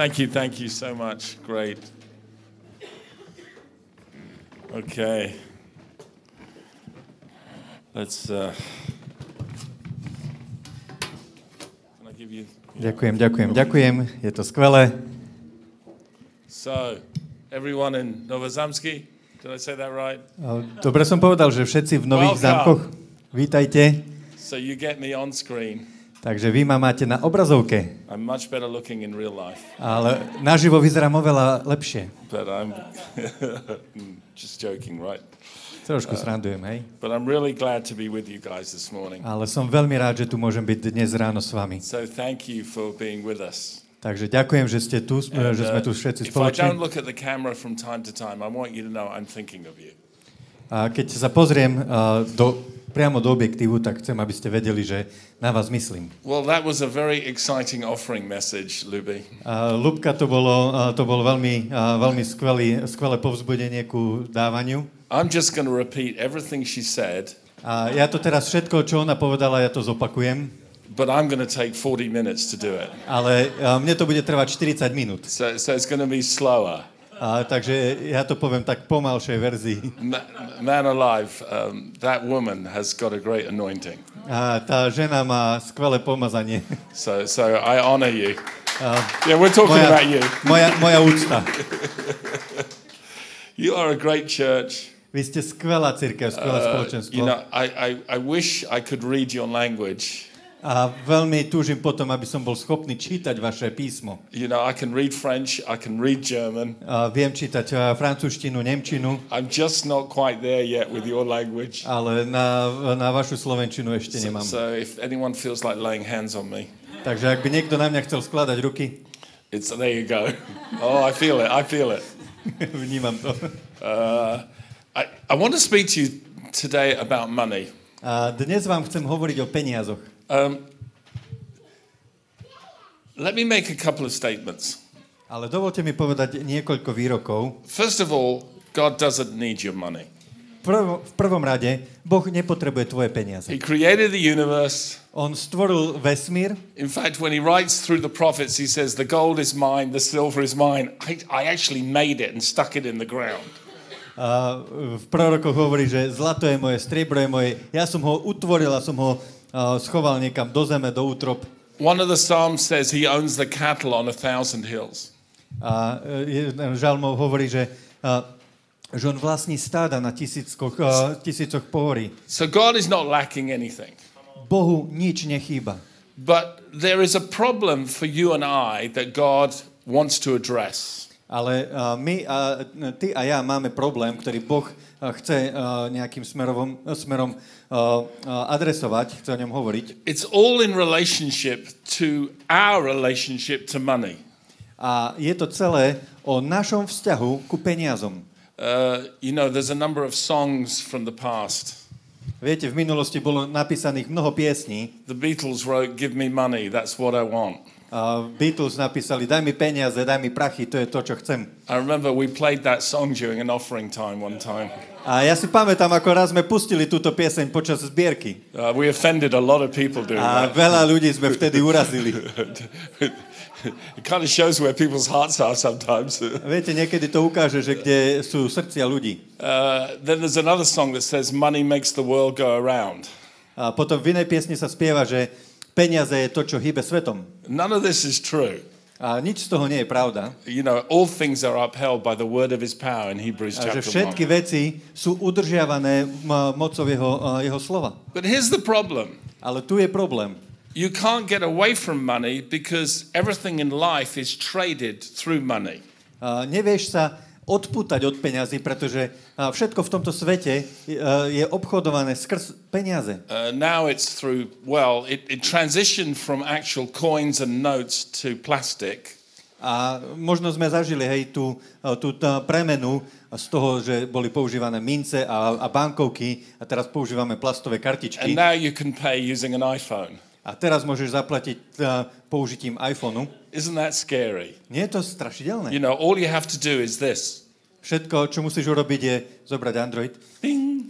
Thank you, thank you so much. Great. Okay. Let's. Uh, can I give you? Ďakujem, ďakujem, ďakujem. Je to skvelé. So, everyone in Novozamsky, did I say that right? Dobre som povedal, že všetci v Nových Welcome. zámkoch, vítajte. So you get me on screen. Takže vy ma máte na obrazovke, I'm much better looking in real life, ale naživo vyzerám oveľa lepšie. but I'm just joking, right? Trošku srandujem, hej? But I'm really glad to be with you guys this morning. Ale som veľmi rád, že tu môžem byť dnes ráno s vami. So thank you for being with us. Takže ďakujem, že ste tu, že sme tu všetci if I don't spoločne. look at the camera from time to time, I want you to know I'm thinking of you. A keď sa pozriem a, do, priamo do objektívu, tak chcem, aby ste vedeli, že na vás myslím. Well, that was a very exciting offering message, Luby. A, Lubka, to bolo, a, to bolo veľmi, a, veľmi skvelý, skvelé povzbudenie ku dávaniu. I'm just going to repeat everything she said, A ja to teraz všetko, čo ona povedala, ja to zopakujem, but I'm going to take 40 minutes to do it. ale a, mne to bude trvať 40 minút. So, so it's going to be slower. A, takže ja to poviem tak pomalšej verzii. Ma- Man alive, um, that woman has got a great anointing. A tá žena má skvelé pomazanie. So, so I honor you. yeah, we're talking Moja, about you. moja, moja úcta. You are a great church. Vy ste skvelá církev, skvelé Uh, spoločenstvo. you know, I, I, I wish I could read your language. A veľmi túžim potom, aby som bol schopný čítať vaše písmo. You know, I can read French, I can read German. A viem čítať a, francúzštinu, nemčinu, I'm just not quite there yet with your language. ale na, na vašu slovenčinu ešte So, nemám. so if anyone feels like laying hands on me, Takže ak by niekto na mňa chcel skladať ruky, it's there you go. Oh, I feel it. I feel it. vnímam to. Uh, I, I want to speak to you today about money. A dnes vám chcem hovoriť o peniazoch. Um, let me make a couple of statements. Ale dovolte mi povedať niekoľko výrokov. First of all, God doesn't need your money. V prvom, v prvom rade, Boh nepotrebuje tvoje peniaze. He created the universe. On stvoril vesmír In fact, when he writes through the prophets, he says, The gold is mine, the silver is mine. I, I actually made it and stuck it in the ground. a v prorokoch hovorí, že zlato je moje, striebro je moje. Ja som ho utvoril a som ho schoval niekam do zeme, do útrop. One of the Psalms says he owns the cattle on a thousand hills. A e, jeden žalmov hovorí, že, že on vlastní stáda na tisícoch, a, tisícoch pohorí. So God is not lacking anything. Bohu nič nechýba. But there is a problem for you and I that God wants to address. Ale a, my, a, ty a ja máme problém, ktorý Boh a, chce nejakým smerom, smerom adresovať, chce o ňom hovoriť. It's all in relationship to our relationship to money. A je to celé o našom vzťahu ku peniazom. Uh, you know, there's a number of songs from the past. Viete, v minulosti bolo napísaných mnoho piesní. The Beatles wrote, Give me money, that's what I want. A Beatles napísali, daj mi peniaze, daj mi prachy, to je to, čo chcem. I remember we played that song during an offering time one time. A ja si pamätám, ako raz sme pustili túto pieseň počas zbierky. Uh, we offended a lot of people doing A that. veľa ľudí sme vtedy urazili. it kind of shows where people's hearts are sometimes. Viete, niekedy to ukáže, že kde sú srdcia ľudí. Uh, then there's another song that says, Money makes the world go around. A potom v inej piesni sa spieva, že peniaze je to, čo hýbe svetom. None of this is true. A nič z toho nie je pravda. You know, all things are upheld by the word of his power in Hebrews A že všetky 1. veci sú udržiavané mocou jeho, jeho slova. But here's the problem. Ale tu je problém. You can't get away from money because everything in life is traded through money. A nevieš sa odpútať od peňazí, pretože všetko v tomto svete je, a, je obchodované skrz peniaze. Uh, now it's through, well, it, it transitioned from actual coins and notes to plastic. A možno sme zažili hej, tú, a, tú premenu z toho, že boli používané mince a, a bankovky a teraz používame plastové And kartičky. now you can pay using an iPhone. A teraz môžeš zaplatiť a, použitím iPhoneu. Isn't that scary? Nie je to strašidelné? You know, all you have to do is this. Všetko, čo musíš urobiť, je zobrať Android Bing.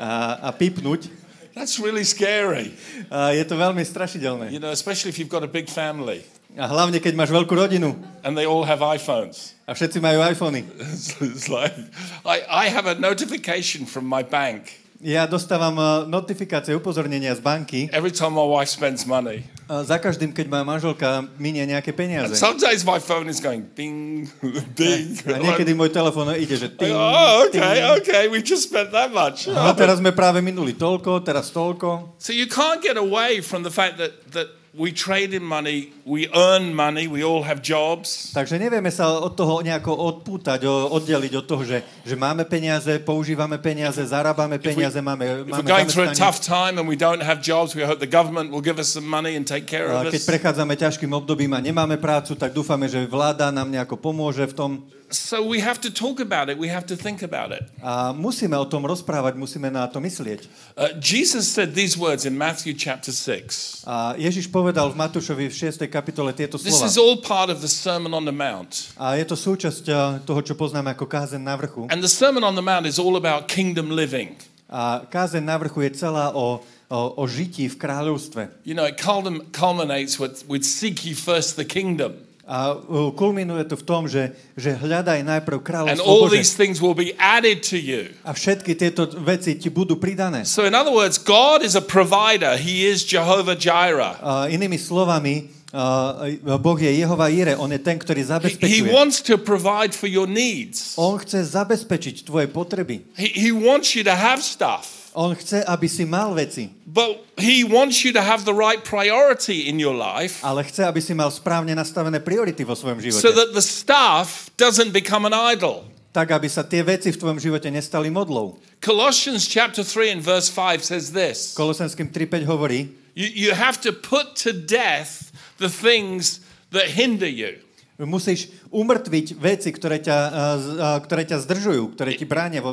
a, a pipnúť. That's really scary. A je to veľmi strašidelné. You know, especially if you've got a big family. A hlavne, keď máš veľkú rodinu and they all have iPhones. a všetci majú iPhony. It's, it's like, I, I have a notification from my bank Ja dostávam uh, notifikácie, upozornenia z banky every time my wife spends money. za každým, keď moja manželka minie nejaké And peniaze. some days my phone is going bing, bing. A niekedy môj telefón ide, že ting, oh, okay, ting. okay, we just spent that much. No teraz sme práve minuli toľko, teraz toľko. So you can't get away from the fact that, that we trade in money, we earn money, we all have jobs. Takže nevieme sa od toho nejako odpútať, oddeliť od toho, že, že máme peniaze, používame peniaze, zarábame peniaze, máme, máme we're going through a tough time and we don't have jobs, we hope the government will give us some money and take care of keď us. prechádzame ťažkým obdobím a nemáme prácu, tak dúfame, že vláda nám nejako pomôže v tom. So we have to talk about it, we have to think about it. A musíme o tom rozprávať, musíme na to myslieť. Uh, Jesus said these words in Matthew chapter 6. A Ježiš povedal v Matúšovi v 6. kapitole tieto This slova. is all part of the Sermon on the Mount. A je to súčasť a, toho, čo poznáme ako kázeň na vrchu. And the Sermon on the Mount is all about kingdom living. A kázeň na vrchu je celá o, o, o žití v kráľovstve. You know, it culmin- culminates with, with seek ye first the kingdom. A uh, kulminuje to v tom, že, že hľadaj najprv And kráľovstvo all Bože. these things will be added to you. A všetky tieto veci ti budú pridané. So, in other words, God is a provider. He is Jehovah Jireh. A inými slovami, uh, Boh je Jehova Ire, on je ten, ktorý He, he zabezpečuje. wants to provide for your needs. On chce zabezpečiť tvoje potreby. He, he wants you to have stuff. On chce, aby si mal veci, But he wants you to have the right priority in your life ale chce, aby si mal správne nastavené priority vo svojom živote. so that the stuff doesn't become an idol. Tak, aby sa tie veci v tvojom živote nestali modlou. Colossians chapter 3 and verse 5 says this Kolosenským 3.5 hovorí, you, you have to put to death the things that hinder you. Musíš umrtviť veci, ktoré ťa, z- uh, ktoré ťa zdržujú, ktoré ti bránia.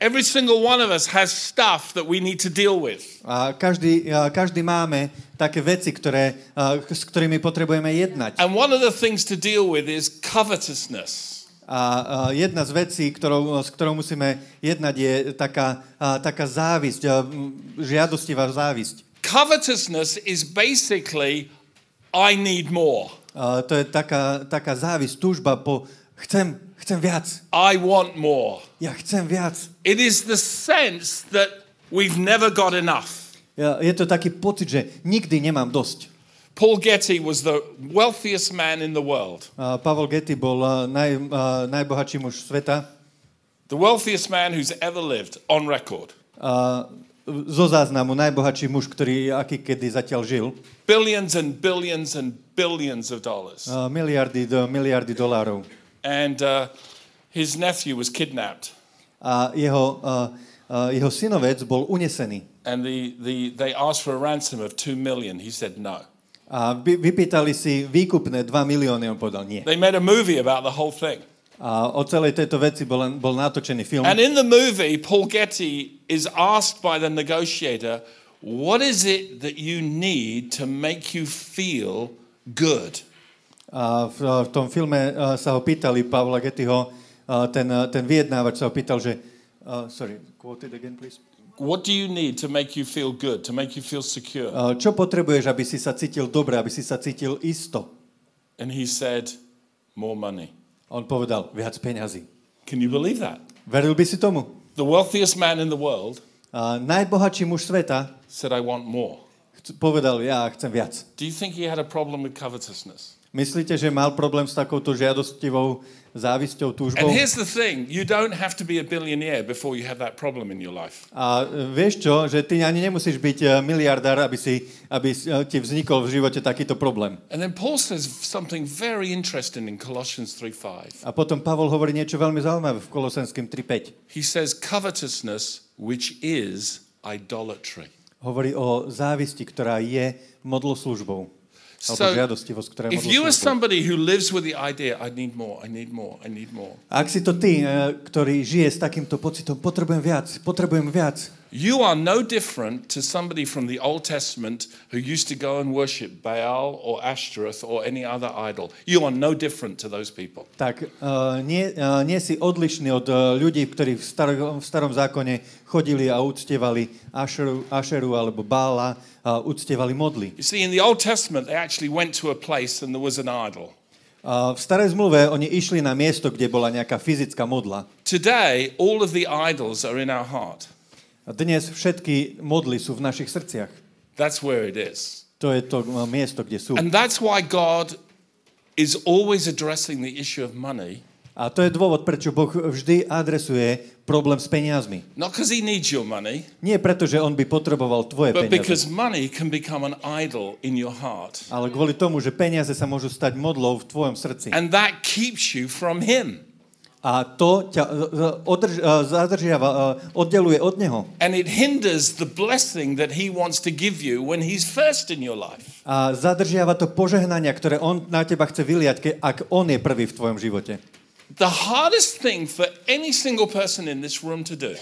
Every single one of us has stuff that we need to deal with. a každý, uh, každý máme také veci, ktoré, s ktorými potrebujeme jednať. And one of the things to deal with is covetousness. A jedna z vecí, ktorou, s ktorou musíme jednať, je taká, taká závisť, žiadostivá závisť. Covetousness is basically, I need more. Uh, to je taká, taká závisť, túžba po chcem, chcem viac, I want more. ja chcem viac. It is the sense that we've never got enough. Ja, je to taký pocit, že nikdy nemám dosť. Paul Getty was the wealthiest man in the world. Uh, Pavel Getty bol uh, naj, uh, najbohatší muž sveta. The wealthiest man who's ever lived on record. Uh, zo záznamu najbohatší muž, ktorý aký kedy zatiaľ žil. Billions and billions and billions of dollars. Uh, miliardy, do, miliardy dolárov. And uh, his nephew was kidnapped. A jeho, uh, uh, jeho synovec bol unesený. And the, the, they asked for a ransom of two million. He said no. A vy, vypýtali si výkupné 2 milióny, on povedal nie. They made a movie about the whole thing. A o celej tejto veci bol, bol natočený film. And in the movie, Paul Getty is asked by the negotiator, What is it that you need to make you feel good? A v, v tom filme uh, sa ho pýtali, Pavla Gettyho, uh, ten, uh, ten vyjednávač sa ho pýtal, že... Uh, sorry, quote it again, please. What do you need to make you feel good, to make you feel secure? Uh, čo potrebuješ, aby si sa cítil dobre, aby si sa cítil isto? And he said, More money. On povedal, viac peňazí. Can you believe that? Veril by si tomu? The wealthiest man in the world Uh, najbohatší muž sveta said, I want more. Povedal, ja chcem viac. Do you think he had a problem with covetousness? Myslíte, že mal problém s takouto žiadostivou závisťou, túžbou? And here's the thing you don't have to be a billionaire before you have that problem in your life. A e, vieš čo, že ty ani nemusíš byť e, miliardár, aby, si, aby e, ti vznikol v živote takýto problém. And then Paul says something very interesting in Colossians 3:5. A potom Pavol hovorí niečo veľmi zaujímavé v Kolosenským 3.5. He says covetousness, which is idolatry. Hovorí o závisti, ktorá je modloslužbou. So, If you are somebody who lives with the idea, I need more, I need more, I need more, Ak si to ty, e, ktorý žije s takýmto pocitom, potrebujem viac, potrebujem viac, You are no different to somebody from the Old Testament who used to go and worship Baal or Ashtoreth or any other idol. You are no different to those people. tak uh, nie, uh, nie si odlišný od uh, ľudí, ktorí v, star- v starom zákone chodili a uctievali Ašeru, Ašeru alebo Bála, a uctievali modly. You see, in the Old Testament, they actually went to a place and there was an idol. Uh, v starej zmluve oni išli na miesto, kde bola nejaká fyzická modla. Today, all of the idols are in our heart. A dnes všetky modly sú v našich srdciach. That's where it is. To je to uh, miesto, kde sú. And that's why God is always addressing the issue of money, A to je dôvod, prečo Boh vždy adresuje problém s peniazmi. not he needs your money, Nie preto, že on by potreboval tvoje but peniaze, money can an idol in your heart. ale kvôli tomu, že peniaze sa môžu stať modlou v tvojom srdci. And that keeps you from him. A to ťa uh, održ, uh, zadržiava, uh, oddeluje od neho. And it hinders the blessing that he wants to give you when he's first in your life. A zadržiava to požehnania, ktoré on na teba chce vyliať, ak on je prvý v tvojom živote. The hardest thing for any single person in this room to do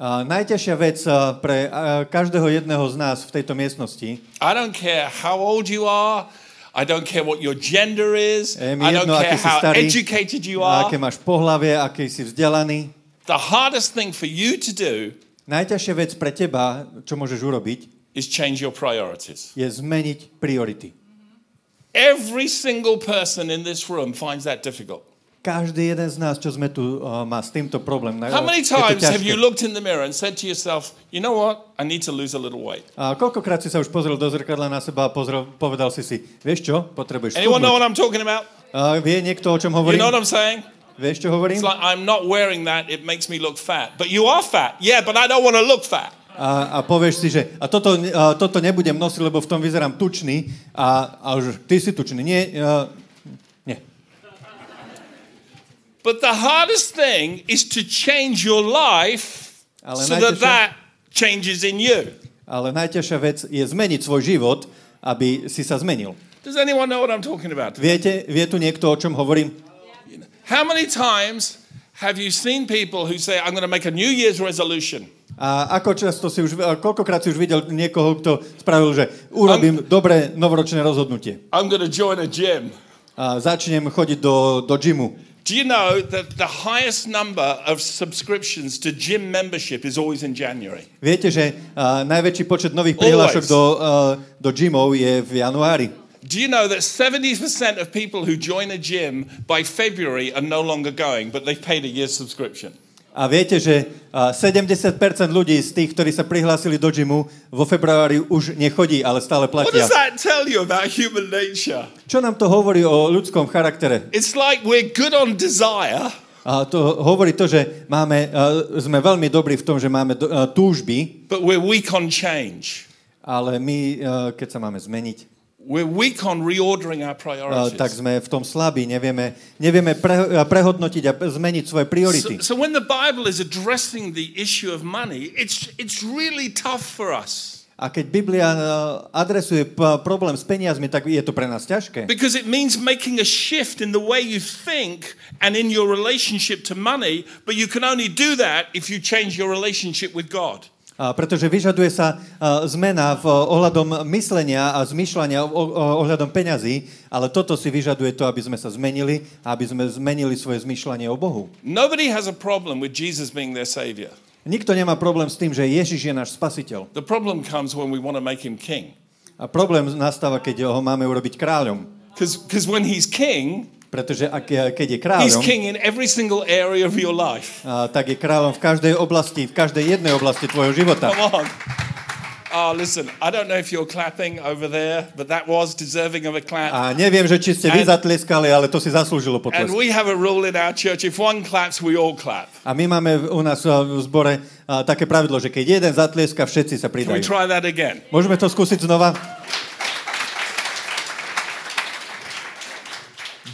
A najťažšia vec uh, pre uh, každého jedného z nás v tejto miestnosti, I don't care how old you are. I don't care what your gender is. je I don't jedno, care aký si how starý, educated you are. aké máš pohlavie, aký si vzdelaný. The hardest thing for you to do Najťažšia vec pre teba, čo môžeš urobiť, is change your priorities. je zmeniť priority. Every single person in this room finds that difficult. Každý jeden z nás, čo sme tu, uh, má s týmto problém. Na- How many times have you looked in the mirror and said to yourself, you know what? I need to lose a little weight. A koľkokrát si sa už pozrel do zrkadla na seba a pozrel, povedal si si, vieš čo, potrebuješ Anyone know what I'm talking about? A vie niekto, o čom You hovorím? know what I'm saying? Vieš, čo hovorím? It's like I'm not wearing that, it makes me look fat. But you are fat. Yeah, but I don't want to look fat. A, a povieš si, že a toto, a toto nebudem nosiť, lebo v tom vyzerám tučný. A, a už ty si tučný. Nie, a, nie. But the hardest thing is to change your life Ale so that that changes in you. Ale najťažšia vec je zmeniť svoj život, aby si sa zmenil. Does anyone know what I'm talking about? Viete, vie tu niekto, o čom hovorím? How many times have you seen people who say, I'm going to make a New Year's resolution? A ako často si už, koľkokrát si už videl niekoho, kto spravil, že urobím dobré novoročné rozhodnutie. I'm going to join a gym. A začnem chodiť do, do gymu. Do you know that the highest number of subscriptions to gym membership is always in January? Viete, že a, najväčší počet nových prihlášok do, a, do gymov je v januári. Do you know that 70% of people who join a gym by February are no longer going, but they've paid a year's subscription? A viete, že a, 70% ľudí z tých, ktorí sa prihlásili do gymu, vo februári už nechodí, ale stále platia. Čo nám to hovorí o ľudskom charaktere? It's like we're good on desire, A to hovorí to, že máme, sme veľmi dobrí v tom, že máme túžby, but we're weak on change. ale my, keď sa máme zmeniť, We're weak on reordering our priorities. tak sme v tom slabí, nevieme, nevieme pre, prehodnotiť a zmeniť svoje priority. So, so when the Bible is addressing the issue of money, it's, it's really tough for us A keď Biblia a, adresuje problém s peniazmi, tak je to pre nás ťažké. because it means making a shift in the way you think and in your relationship to money, but you can only do that if you change your relationship with God. Pretože vyžaduje sa zmena v ohľadom myslenia a o, ohľadom peňazí, ale toto si vyžaduje to, aby sme sa zmenili a aby sme zmenili svoje zmýšľanie o Bohu. Nobody has a problem with Jesus being their savior. Nikto nemá problém s tým, že Ježiš je náš spasiteľ. The problem comes when we want to make him king. A problém nastáva, keď ho máme urobiť kráľom. Because when he's king, Pretože ak, keď je he's kráľom, king in every single area of your life. a, tak je kráľom v každej oblasti, v každej jednej oblasti tvojho života. Come on. Oh, listen, I don't know if you're clapping over there, but that was deserving of a clap. A neviem, že či ste vy And- zatlieskali, ale to si zaslúžilo And potlesk. we have a rule in our church if one claps, we all clap. A my máme u nás v zbore a, také pravidlo, že keď jeden zatlieska, všetci sa Can we pridajú. try that again? Môžeme to skúsiť znova?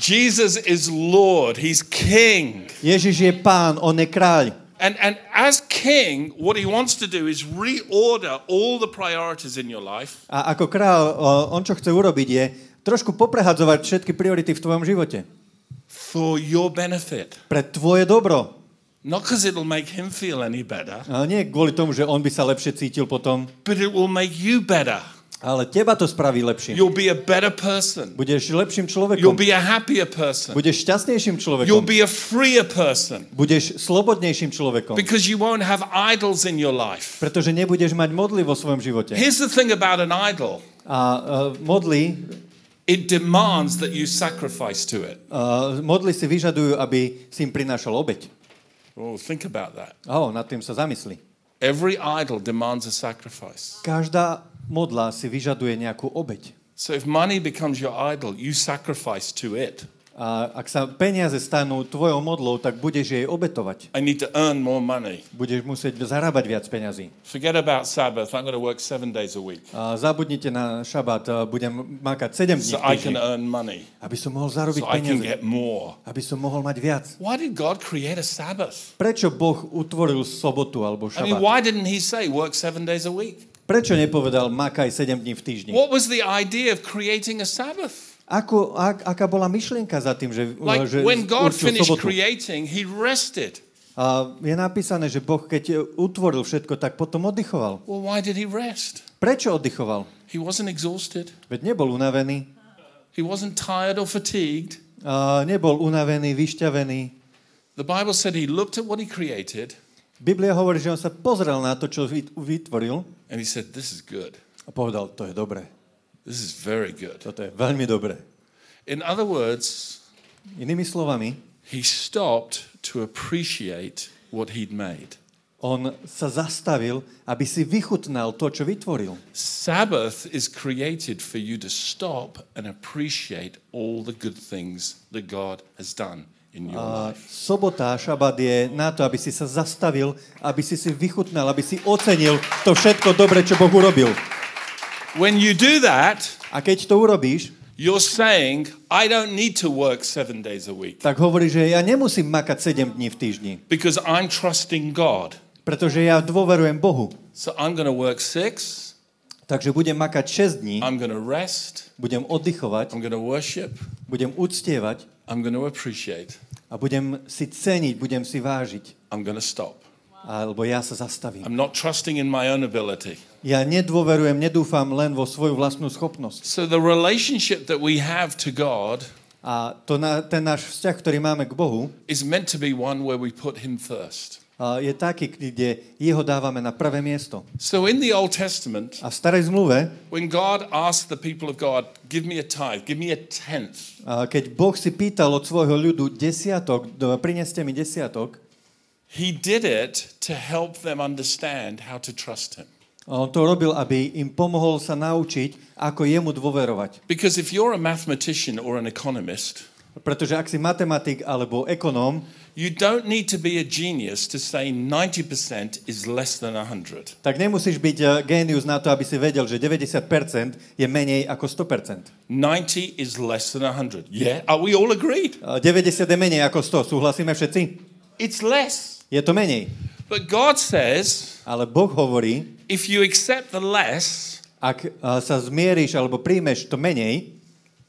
Jesus is Lord, He's King. Ježiš je pán, on je kráľ. And, and as King, what He wants to do is reorder all the priorities in your life A ako kráľ, o, on čo chce urobiť je trošku poprehadzovať všetky priority v tvojom živote. for your benefit. Pre tvoje dobro. Not because it'll make him feel any better, A nie kvôli tomu, že on by sa lepšie cítil potom, but it will make you better. Ale teba to spraví lepším. You'll be a better person. Budeš lepším You'll človekom. be a happier person. Budeš šťastnejším You'll človekom. be a freer person Budeš slobodnejším človekom. because you won't have idols in your life. Pretože nebudeš mať modly vo svojom živote. Here's the thing about an idol A uh, modly, it demands that you sacrifice to it. uh, modly si vyžadujú, aby si im prinášal obeď. Oh, think about that. Oh, nad tým sa zamysli. Every idol demands a sacrifice. Každá modla si vyžaduje nejakú obeď. So if money becomes your idol, you sacrifice to it. A ak sa peniaze stanú tvojou modlou, tak budeš jej obetovať. I need to earn more money. Budeš musieť zarábať viac peňazí. Forget about Sabbath. I'm going to work seven days a week A zabudnite na šabát, a budem makať 7 dní so I can earn money, aby som mohol zarobiť so I can peniaze, get more. aby som mohol mať viac. Why did God create a Sabbath? Prečo Boh utvoril sobotu alebo I mean, why didn't He say work seven days a week? Prečo nepovedal makaj 7 dní v týždni? What was the idea of creating a Sabbath? Ako, ak, aká bola myšlienka za tým, že, Like že when God finished sobotu? creating, He rested. A je napísané, že Boh, keď utvoril všetko, tak potom oddychoval. Well, why did He rest? Prečo oddychoval? He wasn't exhausted. Veď nebol unavený. He wasn't tired or fatigued. A nebol unavený, vyšťavený. The Bible said He looked at what He created Biblia hovorí, že on sa pozrel na to, čo vyt- vytvoril and He said, This is good. a povedal, to je dobré. This is very good. Toto je veľmi dobré. In other words, Inými slovami, He stopped to appreciate what He'd made. on sa zastavil, aby si vychutnal to, čo vytvoril. Sabbath is created for you to stop and appreciate all the good things that God has done A sobota, šabat je na to, aby si sa zastavil, aby si si vychutnal, aby si ocenil to všetko dobre, čo Boh urobil. When you do that, A keď to urobíš, you're saying, I don't need to work seven days a week. tak hovorí, že ja nemusím makať 7 dní v týždni, because I'm trusting God. pretože ja dôverujem Bohu. So I'm going to work six, Takže budem makať 6 dní, I'm going to rest, budem oddychovať, I'm going to worship, budem uctievať I'm going to appreciate, a budem si ceniť, budem si vážiť. I'm going to stop. Alebo ja sa zastavím. I'm not trusting in my own ability. Ja nedôverujem, nedúfam len vo svoju vlastnú schopnosť. So the relationship that we have to God A to na, ten náš vzťah, ktorý máme k Bohu, is meant to be one where we put Him first. Je taký, kde jeho dávame na prvé miesto. So in the Old Testament, A v starej zmluve, when God asked the people of God, give me a tithe, give me a tenth, keď Boh si pýtal od svojho ľudu desiatok, prineste mi desiatok, He did it to help them understand how to trust Him. on to robil, aby im pomohol sa naučiť, ako jemu dôverovať. Because if you're a mathematician or an economist, Pretože ak si matematik alebo ekonóm, you don't need to be a genius to say 90% is less than 100. tak nemusíš byť eh, génius na to, aby si vedel, že 90% je menej ako 100%. 90 is less than 100. Yeah? Are we all agreed? A 90 je menej ako 100, súhlasíme všetci? It's less. Je to menej. But God says, Ale Boh hovorí, if you accept the less, ak eh, sa zmieríš alebo príjmeš to menej,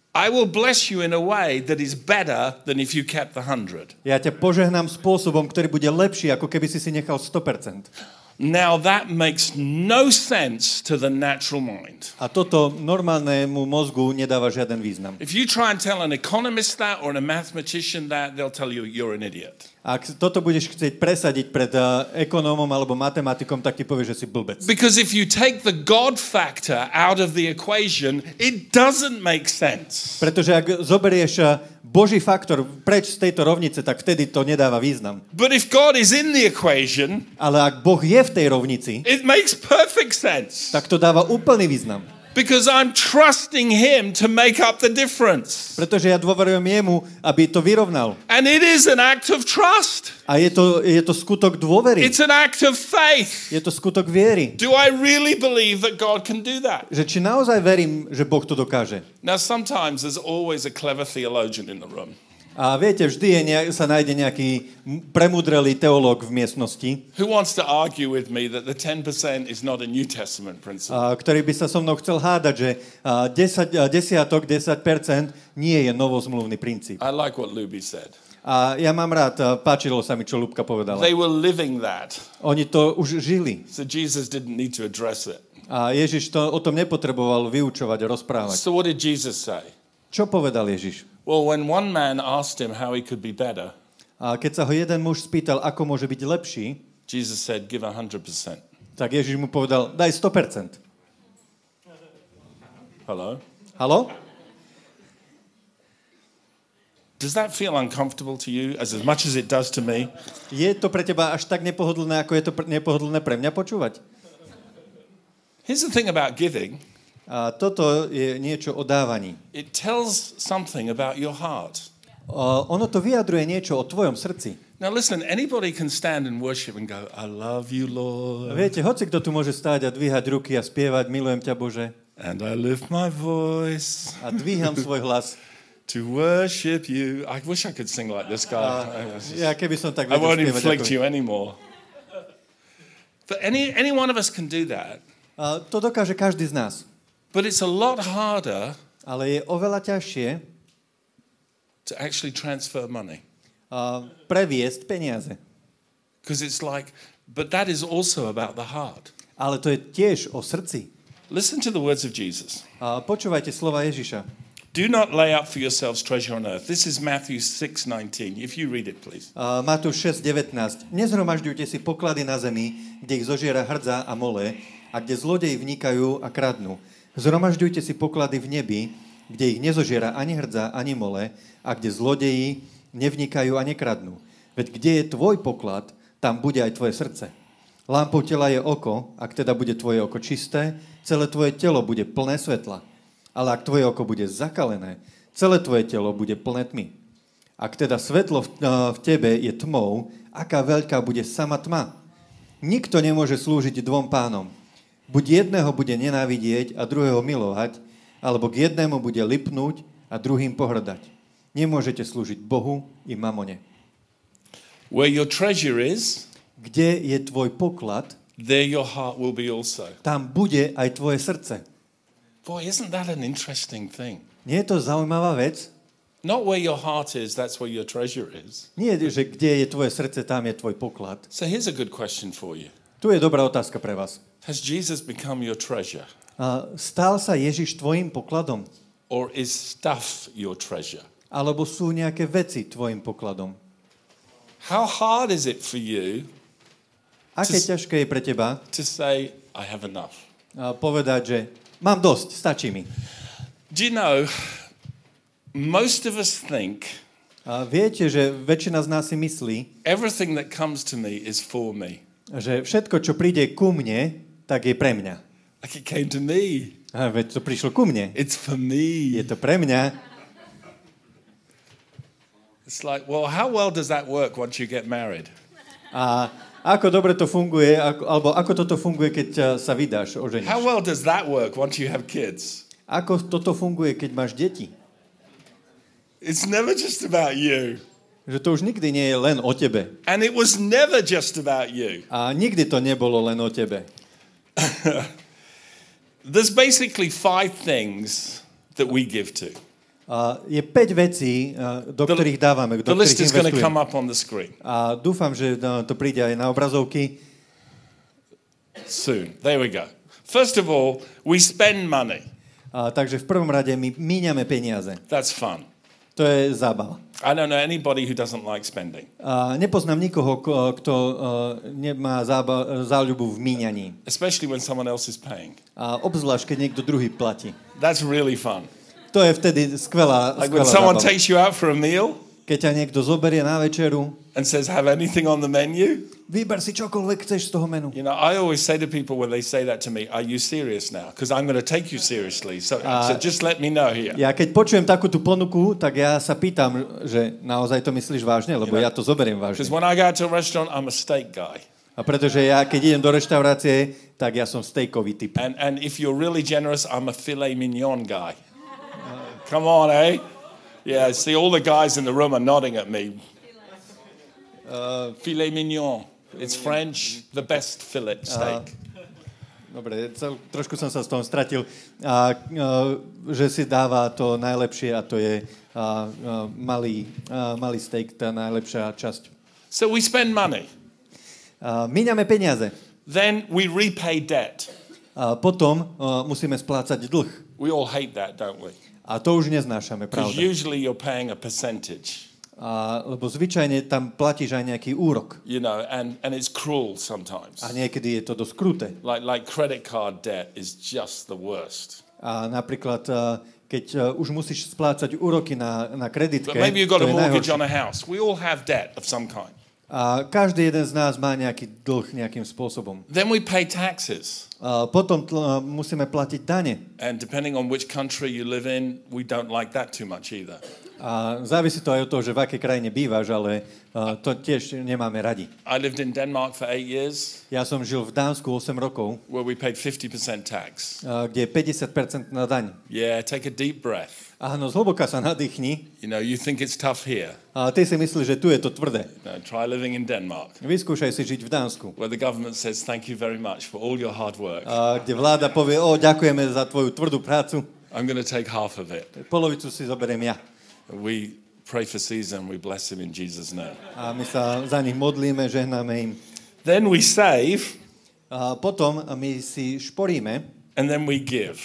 I will bless you in a way that is better than if you kept the 100. ja ťa požehnám spôsobom, ktorý bude lepší, ako keby si si nechal 100%. Now that makes no sense to the natural mind. A toto normálnemu mozgu nedáva žiaden význam. If you try and tell an economist that or a mathematician that, they'll tell you you're an idiot. Ak toto budeš chcieť presadiť pred uh, ekonómom alebo matematikom, tak ti povie, že si blbec. Because if you take the God factor out of the equation, it doesn't make sense. Pretože ak zoberieš uh, Boží faktor preč z tejto rovnice, tak vtedy to nedáva význam. But if God is in the equation, Ale ak Boh je v tej rovnici, it makes perfect sense. tak to dáva úplný význam. Because I'm trusting Him to make up the difference. Pretože ja dôverujem jemu, aby to vyrovnal. And it is an act of trust, A je to, je to skutok dôvery. it's an act of faith. Je to skutok viery. Do I really believe that God can do that? Že či naozaj verím, že Boh to dokáže. Now, sometimes there's always a clever theologian in the room A viete, vždy je nejak, sa nájde nejaký premudrelý teológ v miestnosti, who wants to argue with me that the 10% is not a New Testament principle. a, ktorý by sa so mnou chcel hádať, že a, 10, a, desiatok, 10% nie je novozmluvný princíp. I like what Luby said. A ja mám rád, a páčilo sa mi, čo Lubka povedala. They were living that. Oni to už žili. So Jesus didn't need to address it. A Ježiš to, o tom nepotreboval vyučovať a rozprávať. So what did Jesus say? Čo povedal Ježiš? Well, when one man asked him how he could be better, A keď sa ho jeden muž spýtal, ako môže byť lepší, Jesus said, give 100%. tak Ježiš mu povedal, daj 100%. Hello? Halo? Does that feel uncomfortable to you as, as much as it does to me? Je to pre teba až tak nepohodlné, ako je to pr- nepohodlné pre mňa počúvať? Here's the thing about giving A toto je niečo o dávaní. it tells something about your heart. O, ono to vyjadruje niečo o tvojom srdci. Now, listen, anybody can stand and worship and go, I love you, Lord, Viete, hoci kto tu môže stáť a dvíhať ruky a spievať, milujem ťa Bože, and I lift my voice a dvíham svoj hlas. to worship you. I wish I could sing like this guy. Ja keby som tak I won't inflict you anymore. But any, any one of us can do that. A to dokáže každý z nás. But it's a lot harder Ale je oveľa ťažšie to actually transfer money. a, previesť peniaze. Because it's like, but that is also about the heart. Ale to je tiež o srdci. Listen to the words of Jesus. A počúvajte slova Ježiša. Do not lay up for yourselves treasure on earth. This is Matthew 6:19. If you read it, please. A Matúš 6.19. Nezhromažďujte si poklady na zemi, kde ich zožiera hrdza a mole a kde zlodeji vnikajú a kradnú. Zhromažďujte si poklady v nebi, kde ich nezožiera ani hrdza, ani mole a kde zlodeji nevnikajú a nekradnú. Veď kde je tvoj poklad, tam bude aj tvoje srdce. Lampou tela je oko, ak teda bude tvoje oko čisté, celé tvoje telo bude plné svetla. Ale ak tvoje oko bude zakalené, celé tvoje telo bude plné tmy. Ak teda svetlo v, eh, tebe je tmou, aká veľká bude sama tma? Nikto nemôže slúžiť dvom pánom. Buď jedného bude nenávidieť a druhého milovať, alebo k jednému bude lipnúť a druhým pohrdať. Nemôžete slúžiť Bohu i mamone. Where your treasure is, Kde je tvoj poklad, there your heart will be also. tam bude aj tvoje srdce. Boy, isn't that an interesting thing? Nie je to zaujímavá vec? Not where your heart is, that's where your treasure is. Nie, že kde je tvoje srdce, tam je tvoj poklad. So here's a good question for you Tu je dobrá otázka pre vás. Has Jesus become your treasure? A Stal sa Ježiš tvojim pokladom? Or is stuff your treasure? Alebo sú nejaké veci tvojim pokladom? How hard is it for you Aké Tis- ťažké je pre teba to say, I have enough? a, povedať, že mám dosť, stačí mi. Do you know, most of us think A viete, že väčšina z nás si myslí, everything that comes to me is for me. že všetko, čo príde ku mne, tak je pre mňa. Like it came to me. A veď to prišlo ku mne. It's for me. Je to pre mňa. It's like, well, how well does that work once you get married? A ako dobre to funguje, ako, alebo ako toto funguje, keď ťa sa vydáš, How oženíš. well does that work once you have kids? Ako toto funguje, keď máš deti. It's never just about you. Že to už nikdy nie je len o tebe. And it was never just about you. A nikdy to nebolo len o tebe. There's basically five things that we give to. A je 5 vecí, a, do The- ktorých dávame, do The list is going to come up on the screen A dúfam, že to príde aj na obrazovky. soon. There we go. First of all, we spend money. A, takže v prvom rade my míňame peniaze. That's fun. To je zábava. I don't know anybody who doesn't like spending, A nepoznám nikoho, ko- kto uh, nemá zába- záľubu v míňaní. especially when someone else is paying. A obzvlášť, keď niekto druhý platí. That's really fun. To je vtedy skvelá, Like when skvelá someone zábava. takes you out for a meal Keď ťa niekto zoberie na večeru, and says, Have anything on the menu? vyber si čokoľvek chceš z toho menu. You know, I always say to people when they say that to me, Are you serious now? Because I'm going to take you seriously. So, so just let me know here. Ja keď počujem takú tú ponuku, tak ja sa pýtam, že naozaj to myslíš vážne, lebo ja to zoberiem Because vážne. when I go to a restaurant, I'm a steak guy. A pretože ja keď idem do reštaurácie, tak ja som stejkový typ. And, and if you're really generous, I'm a filet mignon guy. Come on, eh? Yeah, see, all the guys in the room are nodding at me. Uh, filet mignon. It's French, the best fillet steak. Dobre, cel, trošku som sa z toho stratil. A, že si dáva to najlepšie a to je a, a, malý, a, malý steak, tá najlepšia časť. So we spend money. A, míňame peniaze. Then we repay debt. A potom a, musíme splácať dlh. We all hate that, don't we? A to už neznášame, pravda. usually you're paying a percentage, A, lebo zvyčajne tam platíš aj nejaký úrok. you know, and, and it's cruel sometimes. A niekedy je to dosť kruté. Like, like credit card debt is just the worst. A napríklad, a, keď a, už musíš splácať úroky na, na kreditke, But maybe you've got to a je mortgage najhoršie. on a house. We all have debt of some kind. A každý jeden z nás má nejaký dlh nejakým spôsobom. Then we pay taxes. A potom tl- musíme platiť dane. And depending on which country you live in, we don't like that too much either. A závisí to aj od toho, že v akej krajine bývaš, ale a, to tiež nemáme radi. I lived in Denmark for eight years, Ja som žil v Dánsku 8 rokov, where we paid 50% tax. a, kde je 50% na daň. Yeah, take a deep breath. Áno, zhlboka sa nadýchni You know, you think it's tough here. a ty si myslíš, že tu je to tvrdé. No, try living in Denmark, Vyskúšaj si žiť v Dánsku, where the government says thank you very much for all your hard work. a, kde vláda povie, o, ďakujeme za tvoju tvrdú prácu, I'm going to take half of it. polovicu si zoberiem ja. We pray for Caesar and we bless him in Jesus' name. A my sa za nich modlíme, žehnáme im. Then we save A potom my si šporíme and then we give,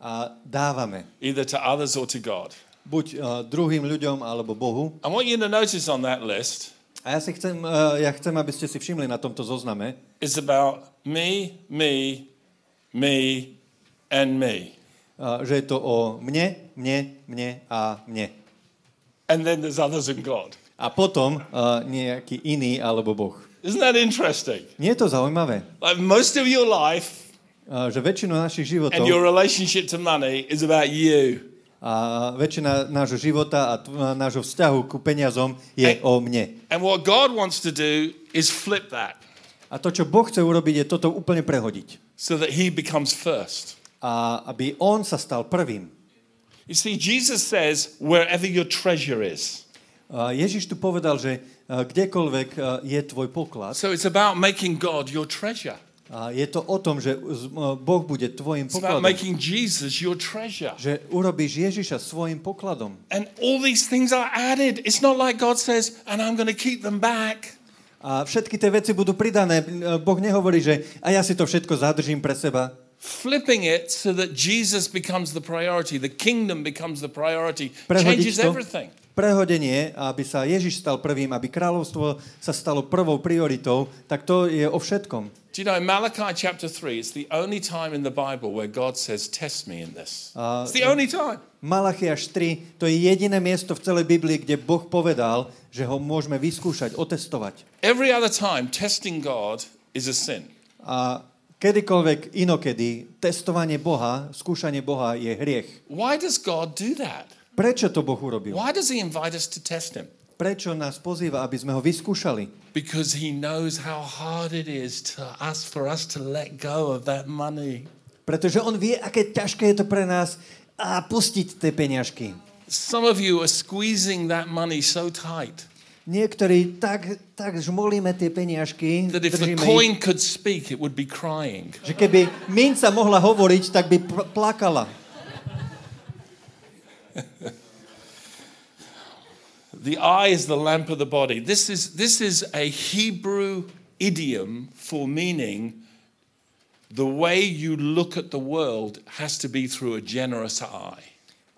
a dávame. either to others or to God. Buď a, druhým ľuďom alebo Bohu. I want you to notice on that list A ja, si chcem, a, ja chcem, aby ste si všimli na tomto zozname, it's about me, me, me, and me. a, že je to o mne, mne, mne a mne. And then there's others and God. A potom a, nejaký iný alebo Boh. Isn't that interesting? Nie je to zaujímavé, Like most of your life že väčšinu našich and životov your relationship to money is about you. a väčšina nášho života a nášho vzťahu ku peniazom je Ej. o mne. And what God wants to do is flip that A to, čo Boh chce urobiť, je toto úplne prehodiť. so that He becomes first. A aby On sa stal prvým. You see, Jesus says, wherever your treasure is. Ježiš tu povedal, že a, kdekoľvek a, je tvoj poklad, So it's about making God your treasure. A je to o tom, že Boh bude tvojim pokladom. Jesus your treasure. Že urobíš Ježiša svojim pokladom. And all these things are added. It's not like God says, and I'm going to keep them back. A všetky tie veci budú pridané. Boh nehovorí, že a ja si to všetko zadržím pre seba. Flipping it so that Jesus becomes the priority, the kingdom becomes the priority, changes everything. Prehodenie, aby sa Ježiš stal prvým, aby kráľovstvo sa stalo prvou prioritou, tak to je o všetkom. Do you know, in Malachi chapter 3, it's the only time in the Bible where God says, Test me in this. Uh, it's the only time. Malachiaš 3, to je jediné miesto v celej Biblii, kde Boh povedal, že ho môžeme vyskúšať, otestovať. Every other time, testing God is a sin. A kedykoľvek inokedy, testovanie Boha, skúšanie Boha je hriech. Why does God do that? Prečo to Boh urobil? Why does He invite us to test Him? Prečo nás pozýva, aby sme ho vyskúšali? Because He knows how hard it is to us for us to let go of that money. Pretože on vie, aké ťažké je to pre nás a pustiť tie peňažky. Some of you are squeezing that money so tight Niektorí tak, tak žmolíme tie peniažky, that if the držíme ich, coin could speak, it would be crying. že keby minca mohla hovoriť, tak by pl- plakala. The eye is the lamp of the body. This is, this is a Hebrew idiom for meaning the way you look at the world has to be through a generous eye.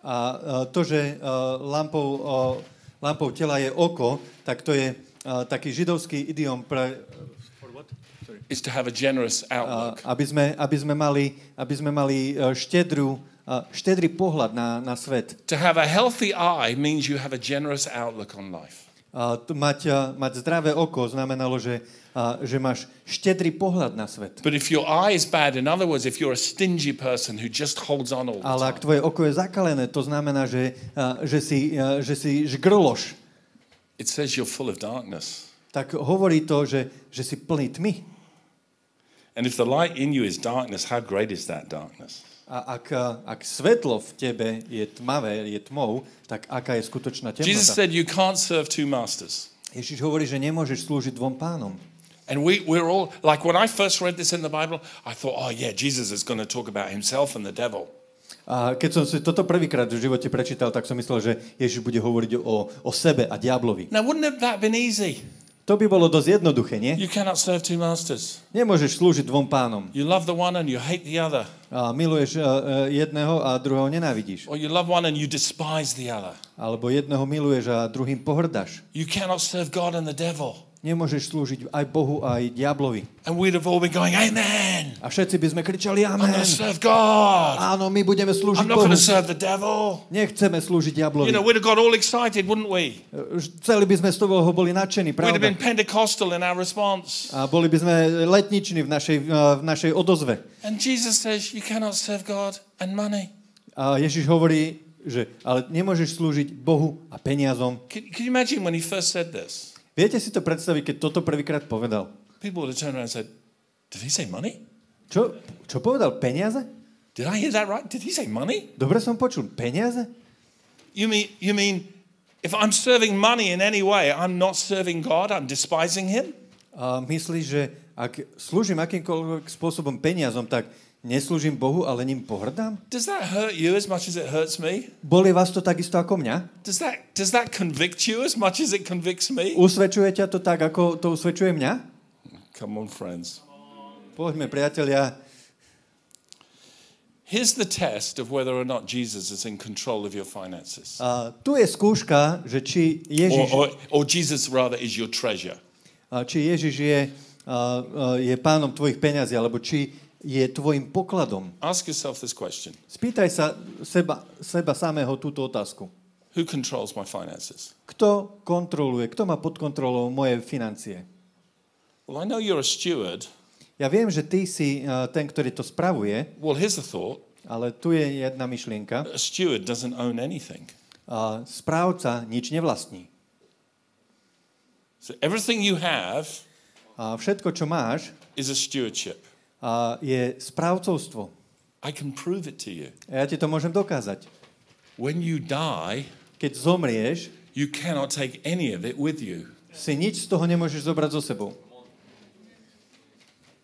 A to, že lampou, lampou tela je oko, tak to je taký židovský idiom pre... Is to have a generous outlook. aby, sme, aby sme mali, aby sme mali štedrú, štedrý pohľad na, na svet. To have a healthy eye means you have a generous outlook on life. T- mať, a, mať zdravé oko znamenalo, že, a, že máš štedrý pohľad na svet. But if your eye is bad, in other words, if you're a stingy person who just holds on all the Ale ak time, tvoje oko je zakalené, to znamená, že, a, že, si, a, že si žgrloš. it says you're full of darkness. Tak hovorí to, že, že si plný tmy. And if the light in you is darkness, how great is that darkness? A ak, ak svetlo v tebe je tmavé, je tmou, tak aká je skutočná Jesus temnota? said you can't serve two masters. Ježiš hovorí, že nemôžeš slúžiť dvom pánom. And we, we're all, like when I first read this in the Bible, I thought, oh yeah, Jesus is going to talk about himself and the devil. A keď som si toto prvýkrát v živote prečítal, tak som myslel, že Ježiš bude hovoriť o, o sebe a diablovi. Now, wouldn't that have been easy? To by bolo dosť jednoduché, nie? You cannot serve two masters. Nemôžeš slúžiť dvom pánom. You love the one and you hate the other. A miluješ uh, jedného a druhého nenávidíš. Or you love one and you despise the other. Alebo jedného miluješ a druhým pohrdaš. You cannot serve God and the devil. Nemôžeš slúžiť aj Bohu, aj diablovi. And we'd have all been going, Amen. A všetci by sme kričali I'm Amen. to serve God. Áno, my budeme slúžiť I'm not Bohu. serve the devil. Nechceme slúžiť diablovi. You know, we'd have got all excited, wouldn't we? Už Celý by sme z toho boli nadšení, We'd have pravda? been Pentecostal in our response. A boli by sme letniční v našej, v našej odozve. And Jesus says, You cannot serve God and money. A Ježiš hovorí, že ale nemôžeš slúžiť Bohu a peniazom. Can, can you imagine when he first said this? Viete si to predstaviť, keď toto prvýkrát povedal? People would have turned around and said, Did he say money? Čo, čo povedal? Peniaze? Did I hear that right? Did he say money? Dobre som počul. Peniaze? You mean, you mean if I'm serving money in any way, I'm not serving God, I'm despising him? A myslíš, že ak slúžim akýmkoľvek spôsobom peniazom, tak neslúžim Bohu, ale ním pohrdám? Does that hurt you as much as it hurts me? Boli vás to takisto ako mňa? Does that, does that convict you as much as it convicts me? Usvedčuje ťa to tak, ako to usvedčuje mňa? Come on, friends. Poďme, priatelia. Here's the test of whether or not Jesus is in control of your finances. A tu je skúška, že či Or, Ježiš, or, or Jesus, rather, is your treasure. a či Ježiš je, a, a, je pánom tvojich peňazí, alebo či je tvojim pokladom. Ask yourself this question Spýtaj sa seba, seba samého túto otázku. Who controls my finances? Kto kontroluje, kto má pod kontrolou moje financie? Well, I know you're a steward. Ja viem, že ty si a, ten, ktorý to spravuje, Well, here's the thought ale tu je jedna myšlienka. a steward doesn't own anything. A správca nič nevlastní. So everything you have A všetko, čo máš, is a stewardship. Je správcovstvo. I can prove it to you. Ja ti to môžem dokázať. When you die, Keď zomrieš, you cannot take any of it with you. si nič z toho nemôžeš zobrať so sebou.